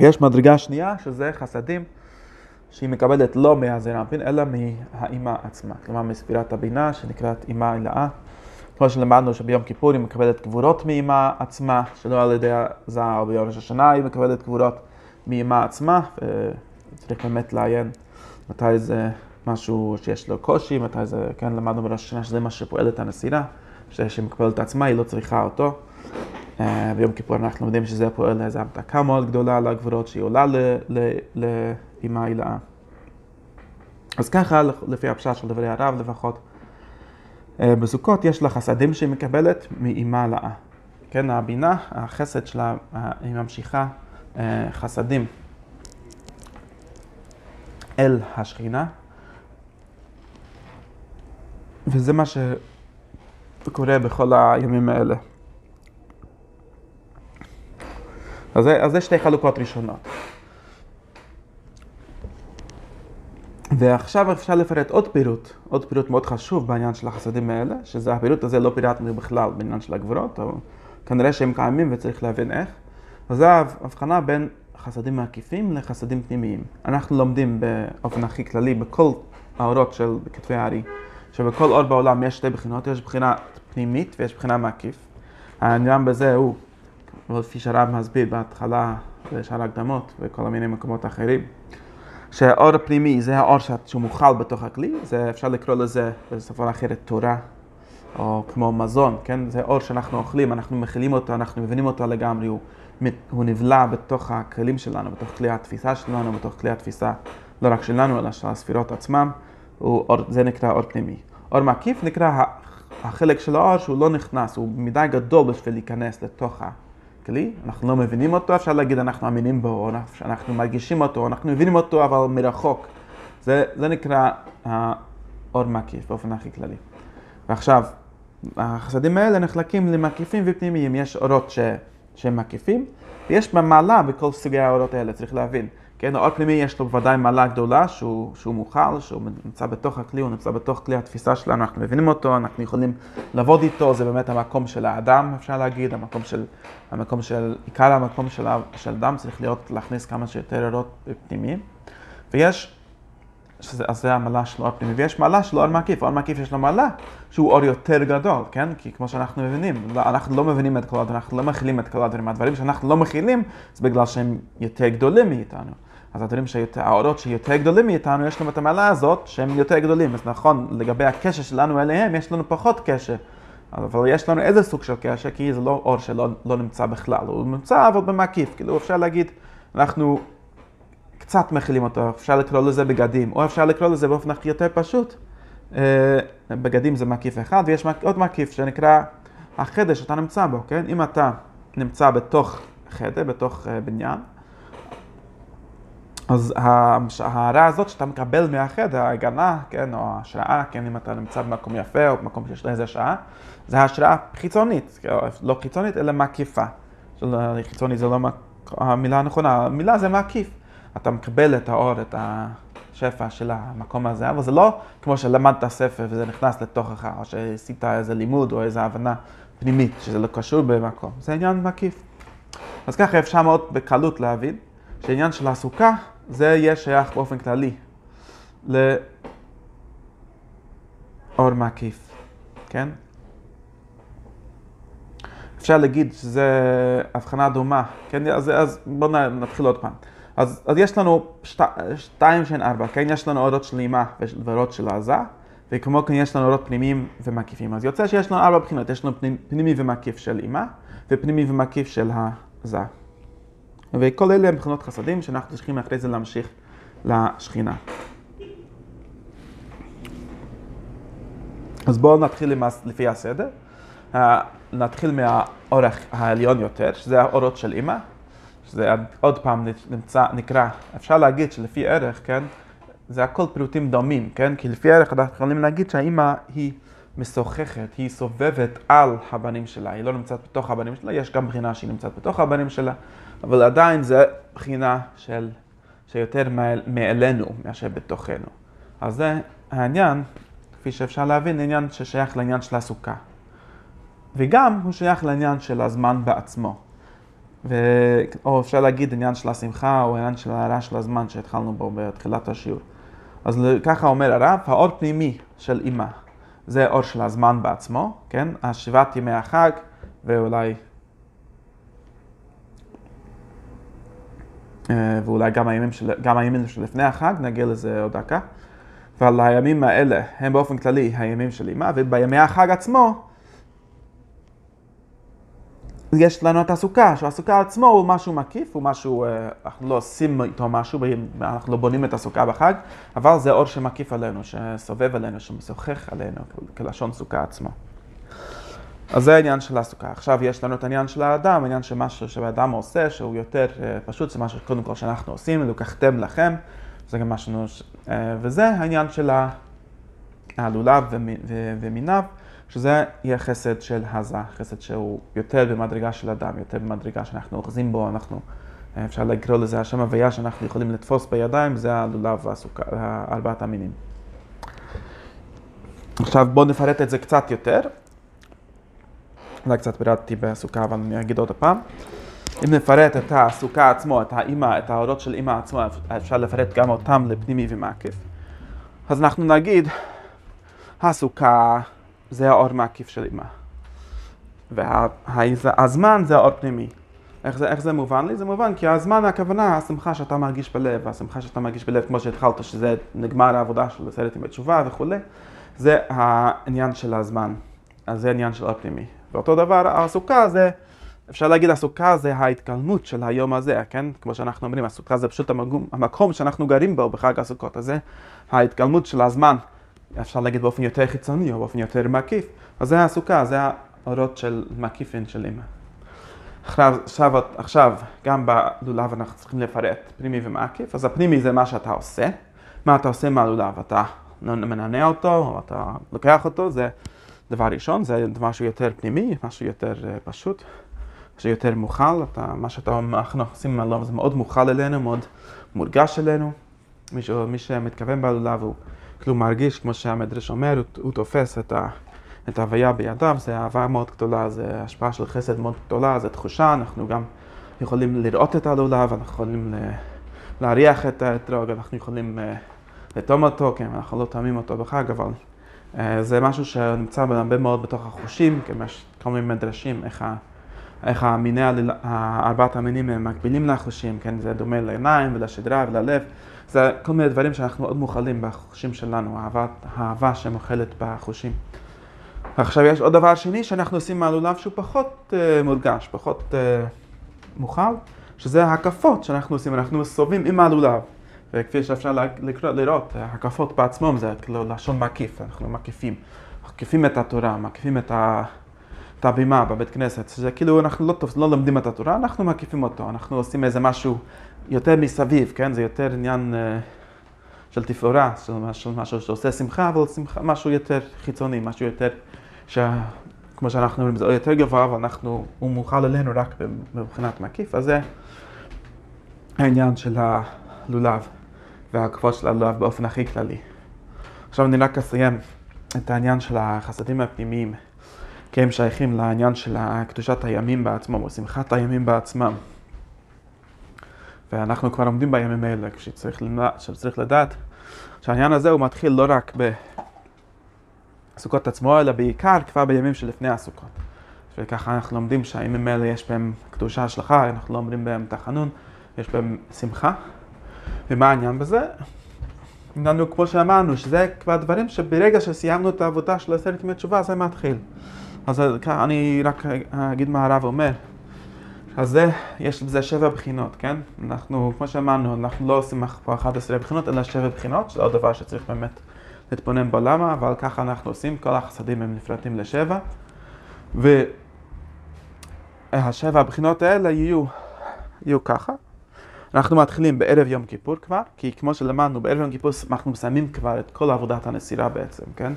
יש מדרגה שנייה שזה חסדים שהיא מקבלת לא מהזרע אנפין אלא מהאימה עצמה, כלומר מספירת הבינה שנקראת אימה הילאה. כמו שלמדנו שביום כיפור היא מקבלת גבורות מאימה עצמה, שלא על ידי הזער, או ביום ראש השנה היא מקבלת גבורות מאימה עצמה, וצריך באמת לעיין מתי זה משהו שיש לו קושי, מתי זה, כן, למדנו בראש השנה שזה מה שפועל את הנסירה, שהיא מקבלת את עצמה, היא לא צריכה אותו. אה, ביום כיפור אנחנו יודעים שזה פועל איזו המתקה מאוד גדולה לגבורות, שהיא עולה לאימה הילאה. אז ככה, לפי הפשט של דברי הרב לפחות, בסוכות יש לה חסדים שהיא מקבלת מאימה לאה. כן, הבינה, החסד שלה, היא ממשיכה אה, חסדים אל השכינה, וזה מה שקורה בכל הימים האלה. אז זה שתי חלוקות ראשונות. ועכשיו אפשר לפרט עוד פירוט, עוד פירוט מאוד חשוב בעניין של החסדים האלה, שזה הפירוט הזה לא פירטנו בכלל בעניין של הגבורות, אבל כנראה שהם קיימים וצריך להבין איך. אז זו ההבחנה בין חסדים מעקיפים לחסדים פנימיים. אנחנו לומדים באופן הכי כללי בכל האורות של כתבי הארי, שבכל אור בעולם יש שתי בחינות, יש בחינה פנימית ויש בחינה מעקיף. העניין בזה הוא, כפי שהרב מסביר בהתחלה, בשאר ההקדמות וכל מיני מקומות אחרים. שהאור הפנימי זה האור שהוא מוכל בתוך הכלי, זה אפשר לקרוא לזה בשפה אחרת תורה, או כמו מזון, כן? זה אור שאנחנו אוכלים, אנחנו מכילים אותו, אנחנו מבינים אותו לגמרי, הוא, הוא נבלע בתוך הכלים שלנו, בתוך כלי התפיסה שלנו, בתוך כלי התפיסה לא רק שלנו, אלא של הספירות עצמם, אור, זה נקרא אור פנימי. אור מקיף נקרא החלק של האור שהוא לא נכנס, הוא מדי גדול בשביל להיכנס לתוך ה... כלי, אנחנו לא מבינים אותו, אפשר להגיד אנחנו מאמינים בו, אנחנו מרגישים אותו, אנחנו מבינים אותו אבל מרחוק. זה, זה נקרא האור מקיף באופן הכי כללי. ועכשיו, החסדים האלה נחלקים למקיפים ופנימיים, יש אורות ש, מקיפים, ויש מעלה בכל סוגי האורות האלה, צריך להבין. כן, האור פנימי יש לו בוודאי מעלה גדולה שהוא, שהוא מוכל, שהוא נמצא בתוך הכלי, הוא נמצא בתוך כלי התפיסה שלנו, אנחנו מבינים אותו, אנחנו יכולים לעבוד איתו, זה באמת המקום של האדם, אפשר להגיד, המקום של, המקום של, עיקר המקום של, של אדם צריך להיות להכניס כמה שיותר אורות פנימיים. ויש, שזה, אז זה המעלה של אור פנימי, ויש מעלה של אור מקיף, אור מקיף יש לו מעלה שהוא אור יותר גדול, כן? כי כמו שאנחנו מבינים, לא, אנחנו לא מבינים את כל הדברים, אנחנו לא מכילים את כל הדברים, הדברים שאנחנו לא מכילים זה בגלל שהם יותר גדולים מאיתנו. אז הדברים שהאורות שיותר גדולים מאיתנו, יש להם את המעלה הזאת שהם יותר גדולים. אז נכון, לגבי הקשר שלנו אליהם, יש לנו פחות קשר. אבל יש לנו איזה סוג של קשר, כי זה לא אור שלא לא נמצא בכלל, הוא נמצא אבל במקיף, כאילו אפשר להגיד, אנחנו קצת מכילים אותו, אפשר לקרוא לזה בגדים, או אפשר לקרוא לזה באופן הכי יותר פשוט. אה, בגדים זה מקיף אחד, ויש עוד מקיף שנקרא החדר שאתה נמצא בו, כן? אם אתה נמצא בתוך חדר, בתוך אה, בניין, אז ההערה הזאת שאתה מקבל מהחדר, ההגנה, כן, או ההשראה, כן, אם אתה נמצא במקום יפה או במקום שיש לו איזה שעה, זה השראה חיצונית, לא חיצונית, אלא מקיפה. חיצונית זה לא המילה הנכונה, המילה זה מקיף. אתה מקבל את האור, את השפע של המקום הזה, אבל זה לא כמו שלמדת ספר וזה נכנס לתוכך, או שעשית איזה לימוד או איזה הבנה פנימית, שזה לא קשור במקום. זה עניין מקיף. אז ככה אפשר מאוד בקלות להבין שעניין של הסוכה זה יהיה שייך באופן כללי לאור מקיף, כן? אפשר להגיד שזה הבחנה דומה, כן? אז, אז בואו נתחיל עוד פעם. אז, אז יש לנו שת, שתיים שהן ארבע, כן? יש לנו אורות של אימה ואורות של עזה, וכמו כן יש לנו אורות פנימיים ומקיפים. אז יוצא שיש לנו ארבע בחינות, יש לנו פנימ, פנימי ומקיף של אימה, ופנימי ומקיף של העזה. וכל אלה הם בחינות חסדים שאנחנו צריכים אחרי זה להמשיך לשכינה. אז בואו נתחיל למס, לפי הסדר. Uh, נתחיל מהאורך העליון יותר, שזה האורות של אימא, שזה עוד פעם נמצא, נקרא, אפשר להגיד שלפי ערך, כן, זה הכל פירוטים דומים, כן, כי לפי ערך אנחנו יכולים להגיד שהאימא היא משוחחת, היא סובבת על הבנים שלה, היא לא נמצאת בתוך הבנים שלה, יש גם בחינה שהיא נמצאת בתוך הבנים שלה, אבל עדיין זה בחינה של, שיותר מאלינו מאשר בתוכנו. אז זה העניין, כפי שאפשר להבין, עניין ששייך לעניין של הסוכה. וגם הוא שייך לעניין של הזמן בעצמו. ו... או אפשר להגיד עניין של השמחה או עניין של ההערה של הזמן שהתחלנו בו בתחילת השיעור. אז ככה אומר הרב, האור פנימי של אימא זה אור של הזמן בעצמו, כן? השבעת ימי החג ואולי ואולי גם הימים, של, גם הימים שלפני החג, נגיע לזה עוד דקה. ועל הימים האלה הם באופן כללי הימים של אימא, ובימי החג עצמו יש לנו את הסוכה, שהסוכה עצמו הוא משהו מקיף, הוא משהו, אה, אנחנו לא עושים איתו משהו, אנחנו לא בונים את הסוכה בחג, אבל זה אור שמקיף עלינו, שסובב עלינו, שמשוחח עלינו, כלשון סוכה עצמו. אז זה העניין של הסוכה. עכשיו יש לנו את העניין של האדם, העניין של משהו שהאדם עושה, שהוא יותר אה, פשוט, זה משהו קודם כל שאנחנו עושים, לקחתם לכם, זה גם משהו, אה, וזה העניין של הלולב ומיניו. שזה יהיה חסד של הזה, חסד שהוא יותר במדרגה של אדם, יותר במדרגה שאנחנו אוחזים בו, אנחנו, אפשר לקרוא לזה השם הוויה שאנחנו יכולים לתפוס בידיים, זה הלולב ארבעת המינים. עכשיו בואו נפרט את זה קצת יותר. אולי קצת פירטתי בסוכה, אבל אני אגיד עוד פעם. אם נפרט את הסוכה עצמו, את האימא, את האורות של אימא עצמו, אפשר לפרט גם אותם לפנימי ומעקף. אז אנחנו נגיד, הסוכה זה האור מקיף של אימא. והזמן זה האור פנימי. איך זה, איך זה מובן לי? זה מובן כי הזמן, הכוונה, השמחה שאתה מרגיש בלב, השמחה שאתה מרגיש בלב, כמו שהתחלת, שזה נגמר העבודה של הסרט עם התשובה וכולי, זה העניין של הזמן. אז זה עניין של אור פנימי. ואותו דבר, הסוכה זה, אפשר להגיד הסוכה זה ההתקלמות של היום הזה, כן? כמו שאנחנו אומרים, הסוכה זה פשוט המקום, המקום שאנחנו גרים בו בחג הסוכות הזה, ההתקלמות של הזמן. אפשר להגיד באופן יותר חיצוני או באופן יותר מקיף, אז זה הסוכה, זה האורות של מקיפין של אימא. עכשיו, עכשיו, גם בלולב אנחנו צריכים לפרט פנימי ומקיף, אז הפנימי זה מה שאתה עושה. מה אתה עושה מהלולב? אתה מנענע אותו, או אתה לוקח אותו, זה דבר ראשון, זה משהו יותר פנימי, משהו יותר uh, פשוט, משהו יותר מוכל, אתה, מה שאתה, אנחנו עושים מהלולב זה מאוד מוכל אלינו, מאוד מורגש אלינו. מי, מי שמתכוון בלולב הוא כאילו מרגיש, כמו שהמדרש אומר, הוא, הוא תופס את, ה, את ההוויה בידיו, זה אהבה מאוד גדולה, זה השפעה של חסד מאוד גדולה, זה תחושה, אנחנו גם יכולים לראות את הלולב, אנחנו יכולים להריח את האתרוג, אנחנו יכולים uh, לטום אותו, כן, אנחנו לא טועמים אותו בחג, אבל זה משהו שנמצא הרבה מאוד בתוך החושים, כן, יש כל מיני מדרשים, איך, ה, איך המיני, ארבעת המינים הם מקבילים לחושים, כן, זה דומה לעיניים ולשדרה וללב. זה כל מיני דברים שאנחנו מאוד מוכלים בחושים שלנו, אהבה, האהבה שמוכלת בחושים. עכשיו יש עוד דבר שני שאנחנו עושים מהלולב שהוא פחות uh, מורגש, פחות uh, מוכל, שזה ההקפות שאנחנו עושים, אנחנו מסובבים עם הלולב. וכפי שאפשר לקרוא, לראות, הקפות בעצמם זה כאילו לשון מקיף, אנחנו מקיפים. מקיפים את התורה, מקיפים את, ה, את הבימה בבית כנסת, שזה כאילו אנחנו לא, לא לומדים את התורה, אנחנו מקיפים אותו, אנחנו עושים איזה משהו יותר מסביב, כן? זה יותר עניין uh, של תפאורה, של משהו, משהו שעושה שמחה, אבל שמחה, משהו יותר חיצוני, משהו יותר, ש... כמו שאנחנו אומרים, זה יותר גבוה, אבל אנחנו, הוא מוכל עלינו רק מבחינת מקיף, אז זה העניין של הלולב והכבוד של הלולב באופן הכי כללי. עכשיו אני רק אסיים את העניין של החסדים הפנימיים, כי הם שייכים לעניין של קדושת הימים בעצמם, או שמחת הימים בעצמם. ואנחנו כבר עומדים בימים האלה, כשצריך, כשצריך לדעת שהעניין הזה הוא מתחיל לא רק בסוכות עצמו, אלא בעיקר כבר בימים שלפני הסוכות. וככה אנחנו לומדים שהימים האלה יש בהם קדושה השלכה, אנחנו לא אומרים בהם תחנון, יש בהם שמחה. ומה העניין בזה? לנו, כמו שאמרנו, שזה כבר דברים שברגע שסיימנו את העבודה של עשרת ימי תשובה, זה מתחיל. אז אני רק אגיד מה הרב אומר. אז זה, יש לזה שבע בחינות, כן? אנחנו, כמו שאמרנו, אנחנו לא עושים פה 11 בחינות, אלא שבע בחינות, שזה עוד דבר שצריך באמת להתבונן בו למה, אבל ככה אנחנו עושים, כל החסדים הם נפרטים לשבע. והשבע הבחינות האלה יהיו, יהיו ככה. אנחנו מתחילים בערב יום כיפור כבר, כי כמו שלמדנו, בערב יום כיפור אנחנו מסיימים כבר את כל עבודת הנסירה בעצם, כן?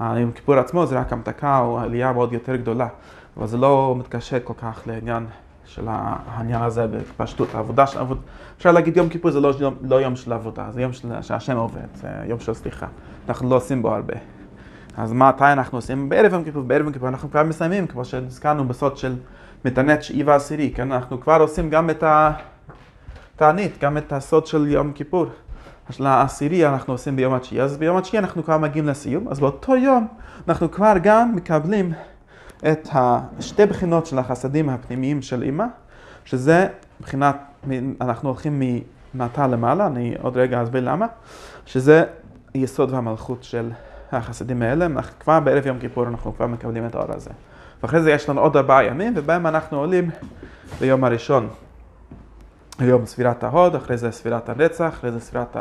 יום כיפור עצמו זה רק המתקה או עלייה מאוד יותר גדולה, אבל זה לא מתקשר כל כך לעניין של העניין הזה בפשטות, העבודה של עבודה. אפשר להגיד יום כיפור זה לא, לא יום של עבודה, זה יום של, שהשם עובד, זה יום של סליחה. אנחנו לא עושים בו הרבה. אז מתי אנחנו עושים? בערב יום כיפור, בערב יום כיפור אנחנו כבר מסיימים, כמו שהזכרנו בסוד של מתענת שאי ועשירי, כן? אנחנו כבר עושים גם את התענית, גם את הסוד של יום כיפור. של העשירי אנחנו עושים ביום התשיעי, אז ביום התשיעי אנחנו כבר מגיעים לסיום, אז באותו יום אנחנו כבר גם מקבלים את השתי בחינות של החסדים הפנימיים של אימא, שזה בחינת, אנחנו הולכים ממטה למעלה, אני עוד רגע אסביר למה, שזה יסוד והמלכות של החסדים האלה, כבר בערב יום כיפור אנחנו כבר מקבלים את האור הזה. ואחרי זה יש לנו עוד ארבעה ימים, ובהם אנחנו עולים ביום הראשון, יום ספירת ההוד, אחרי זה ספירת הנצח, אחרי זה ספירת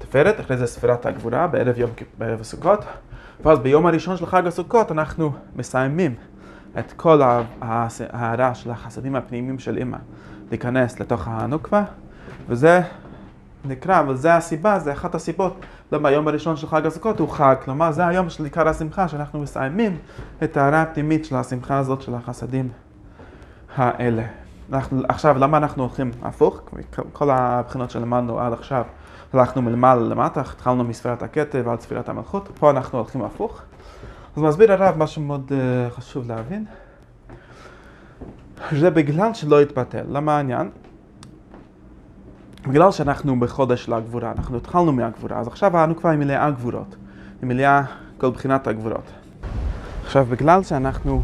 התפארת, אחרי זה ספירת הגבורה, בערב יום בערב הסוכות. ואז ביום הראשון של חג הסוכות אנחנו מסיימים את כל ההערה של החסדים הפנימיים של אמא להיכנס לתוך הנוקבה, וזה נקרא, וזה הסיבה, זה אחת הסיבות למה היום הראשון של חג הסוכות הוא חג, כלומר זה היום של עיקר השמחה, שאנחנו מסיימים את ההערה הפנימית של השמחה הזאת של החסדים האלה. אנחנו, עכשיו, למה אנחנו הולכים הפוך? כל הבחינות שלמדנו עד עכשיו, הלכנו מלמעלה למטה, התחלנו מספירת הכתב ועד ספירת המלכות, פה אנחנו הולכים הפוך. אז מסביר הרב משהו מאוד uh, חשוב להבין, זה בגלל שלא התבטל. למה העניין? בגלל שאנחנו בחודש של הגבורה, אנחנו התחלנו מהגבורה, אז עכשיו אנו כבר עם מלאה גבורות, עם מלאה כל בחינת הגבורות. עכשיו, בגלל שאנחנו,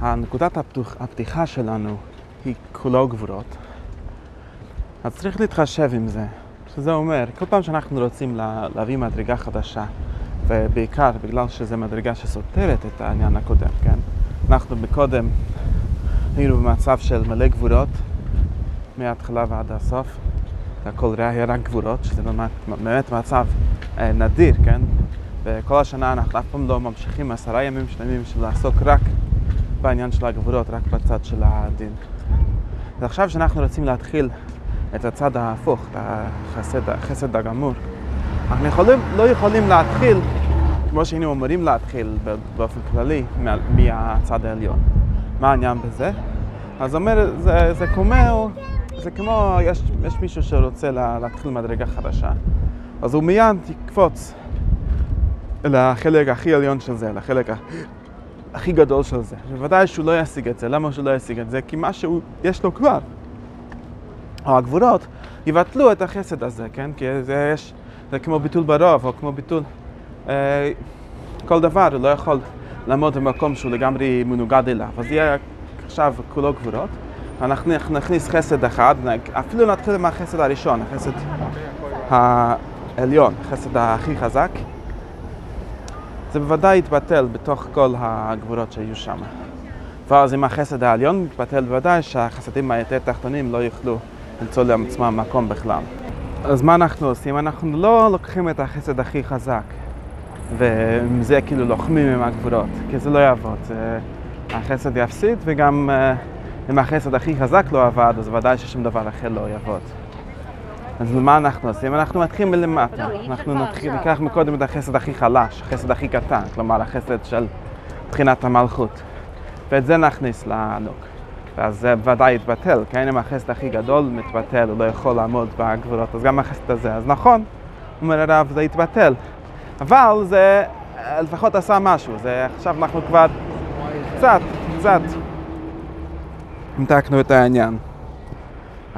הנקודת הפתוח, הפתיחה שלנו היא כולו גבורות, אז צריך להתחשב עם זה. שזה אומר, כל פעם שאנחנו רוצים לה, להביא מדרגה חדשה, ובעיקר בגלל שזו מדרגה שסותרת את העניין הקודם, כן? אנחנו מקודם היינו במצב של מלא גבורות, מההתחלה ועד הסוף, הכל היה רק גבורות, שזה באמת, באמת מצב אה, נדיר, כן? וכל השנה אנחנו אף פעם לא ממשיכים עשרה ימים שלמים של לעסוק רק בעניין של הגבורות, רק בצד של הדין. ועכשיו שאנחנו רוצים להתחיל את הצד ההפוך, את החסד, החסד הגמור, אנחנו יכולים, לא יכולים להתחיל כמו שהיינו אמורים להתחיל באופן כללי מהצד העליון. מה העניין בזה? אז אומר, זה, זה כמו, זה כמו, יש, יש מישהו שרוצה לה, להתחיל מדרגה חדשה, אז הוא מיד יקפוץ לחלק הכי עליון של זה, לחלק הכי גדול של זה. בוודאי שהוא לא ישיג את זה. למה שהוא לא ישיג את זה? כי מה שיש לו כבר, או הגבורות, יבטלו את החסד הזה, כן? כי זה, יש, זה כמו ביטול ברוב, או כמו ביטול אה, כל דבר, הוא לא יכול לעמוד במקום שהוא לגמרי מנוגד אליו. אז יהיה עכשיו כולו גבורות. אנחנו נכניס חסד אחד, אפילו נתחיל עם החסד הראשון, החסד העליון, החסד הכי חזק. זה בוודאי יתבטל בתוך כל הגבורות שהיו שם. ואז אם החסד העליון מתבטל, בוודאי שהחסדים היותר תחתונים לא יוכלו למצוא לעצמם מקום בכלל. אז מה אנחנו עושים? אנחנו לא לוקחים את החסד הכי חזק ועם זה כאילו לוחמים עם הגבורות, כי זה לא יעבוד. זה... החסד יפסיד וגם uh, אם החסד הכי חזק לא עבד, אז ודאי ששום דבר אחר לא יעבוד. אז מה אנחנו עושים? אנחנו מתחילים מלמטה. אנחנו נתחיל, ניקח מקודם את החסד הכי חלש, החסד הכי קטן, כלומר החסד של מבחינת המלכות. ואת זה נכניס לענוג. ואז זה ודאי יתבטל, כן? אם החסד הכי גדול מתבטל, הוא לא יכול לעמוד בגבולות, אז גם החסד הזה. אז נכון, אומר הרב, זה יתבטל. אבל זה לפחות עשה משהו, זה עכשיו אנחנו כבר קצת, קצת המתקנו את העניין.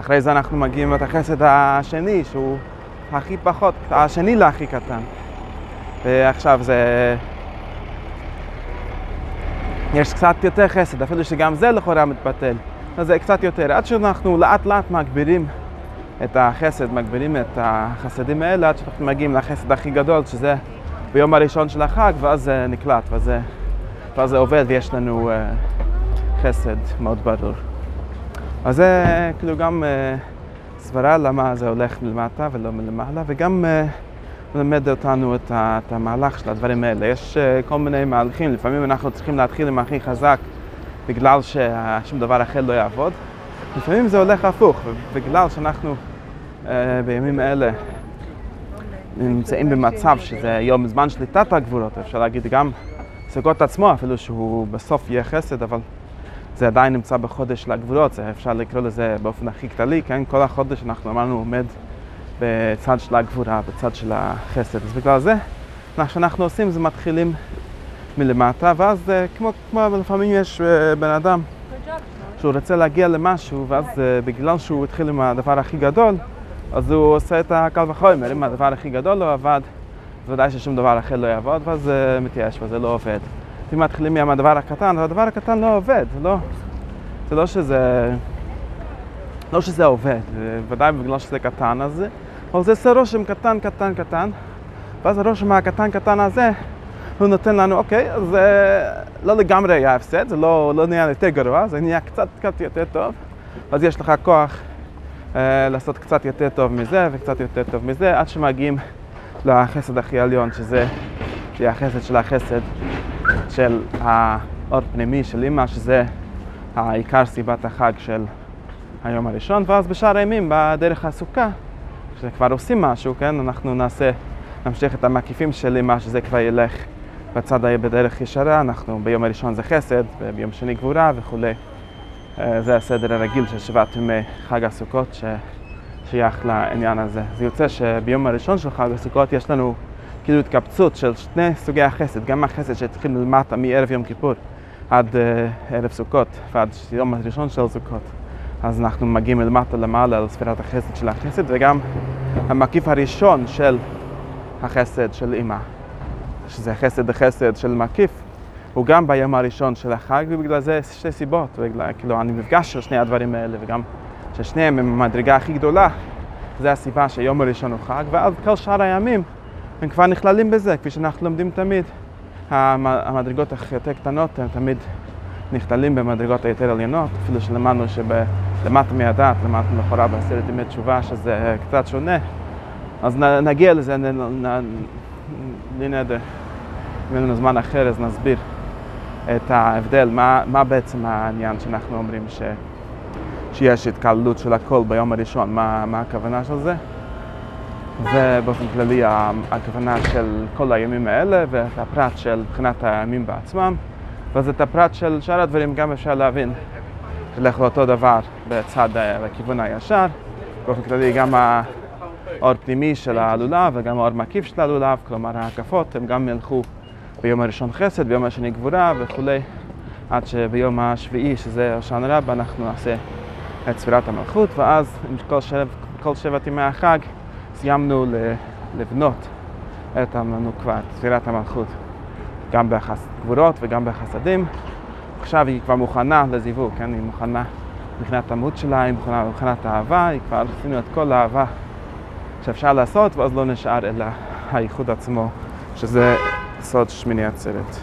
אחרי זה אנחנו מגיעים את החסד השני, שהוא הכי פחות, השני להכי קטן. ועכשיו זה... יש קצת יותר חסד, אפילו שגם זה לכאורה מתבטל. אז זה קצת יותר. עד שאנחנו לאט לאט מגבירים את החסד, מגבירים את החסדים האלה, עד שאנחנו מגיעים לחסד הכי גדול, שזה ביום הראשון של החג, ואז זה נקלט, ואז זה, ואז זה עובד ויש לנו uh, חסד מאוד ברור. אז זה כאילו גם uh, סברה למה זה הולך מלמטה ולא מלמעלה, וגם uh, מלמד אותנו את, ה, את המהלך של הדברים האלה. יש uh, כל מיני מהלכים, לפעמים אנחנו צריכים להתחיל עם הכי חזק בגלל ששום דבר אחר לא יעבוד. לפעמים זה הולך הפוך, בגלל שאנחנו uh, בימים אלה נמצאים במצב שזה יום זמן שליטת הגבולות, אפשר להגיד גם סוכות עצמו, אפילו שהוא בסוף יהיה חסד, אבל זה עדיין נמצא בחודש של הגבולות, זה אפשר לקרוא לזה באופן הכי כללי, כן? כל החודש אנחנו אמרנו עומד בצד של הגבורה, בצד של החסד. אז בגלל זה, מה שאנחנו עושים זה מתחילים מלמטה, ואז כמו, כמו לפעמים יש אה, בן אדם שהוא רוצה להגיע למשהו, ואז אה, בגלל שהוא התחיל עם הדבר הכי גדול, אז הוא עושה את הקל וחומר, אם הדבר הכי גדול לא עבד, ודאי ששום דבר אחר לא יעבוד, ואז זה מתייאש וזה לא עובד. אם מתחילים עם הדבר הקטן, הדבר הקטן לא עובד, זה לא, זה לא שזה, לא שזה עובד, ודאי בגלל שזה קטן, אז אבל זה עושה רושם קטן, קטן, קטן, ואז הרושם הקטן, קטן הזה, הוא נותן לנו, אוקיי, אז זה לא לגמרי היה הפסד, זה לא, לא נהיה יותר גרוע, זה נהיה קצת, קצת יותר טוב, אז יש לך כוח אה, לעשות קצת יותר טוב מזה וקצת יותר טוב מזה, עד שמגיעים לחסד הכי עליון, שזה יהיה החסד של החסד של האור פנימי של אימא, שזה העיקר סיבת החג של היום הראשון, ואז בשאר הימים, בדרך הסוכה, כשכבר עושים משהו, כן, אנחנו נעשה, נמשיך את המקיפים של אימא, שזה כבר ילך בצד בדרך ישרה, אנחנו ביום הראשון זה חסד, וביום שני גבורה וכולי. אה, זה הסדר הרגיל של שבעת ימי חג הסוכות ששייך לעניין הזה. זה יוצא שביום הראשון של חג הסוכות יש לנו כאילו התקבצות של שני סוגי החסד, גם החסד שהתחיל מלמטה מערב יום כיפור עד uh, ערב סוכות ועד יום הראשון של סוכות. אז אנחנו מגיעים מלמטה למעלה לספירת החסד של החסד וגם המקיף הראשון של החסד של אימא, שזה חסד החסד של מקיף, הוא גם ביום הראשון של החג ובגלל זה שתי סיבות, בגלל, כאילו אני מפגש של שני הדברים האלה וגם ששניהם הם המדרגה הכי גדולה, זה הסיבה שיום הראשון הוא חג ואז כל שאר הימים הם כבר נכללים בזה, כפי שאנחנו לומדים תמיד. המדרגות היותר קטנות הם תמיד נכללים במדרגות היותר עליונות, אפילו שלמדנו שלמטה מהדעת, למדנו לכאורה בעשרת ימי תשובה, שזה קצת שונה. אז נגיע לזה, בלי נדר. אם אין לנו זמן אחר, אז נסביר את ההבדל, מה, מה בעצם העניין שאנחנו אומרים ש, שיש התקללות של הכל ביום הראשון, מה, מה הכוונה של זה. זה באופן כללי הכוונה של כל הימים האלה ואת הפרט של מבחינת הימים בעצמם. ואז את הפרט של שאר הדברים גם אפשר להבין תלך לאותו דבר בצד, לכיוון הישר. באופן כללי גם האור פנימי של הלולב וגם האור מקיף של הלולב, כלומר ההקפות הם גם ילכו ביום הראשון חסד, ביום השני גבורה וכולי עד שביום השביעי שזה הושענא רבה אנחנו נעשה את ספירת המלכות ואז עם כל, שבעת ימי החג סיימנו לבנות את המנוקבה, את ספירת המלכות, גם בגבורות וגם בחסדים. עכשיו היא כבר מוכנה לזיווג, כן? היא מוכנה מבחינת עמוד שלה, היא מוכנה מבחינת האהבה, היא כבר עשינו את כל האהבה שאפשר לעשות, ואז לא נשאר אלא הייחוד עצמו, שזה סוד שמיני עצרת.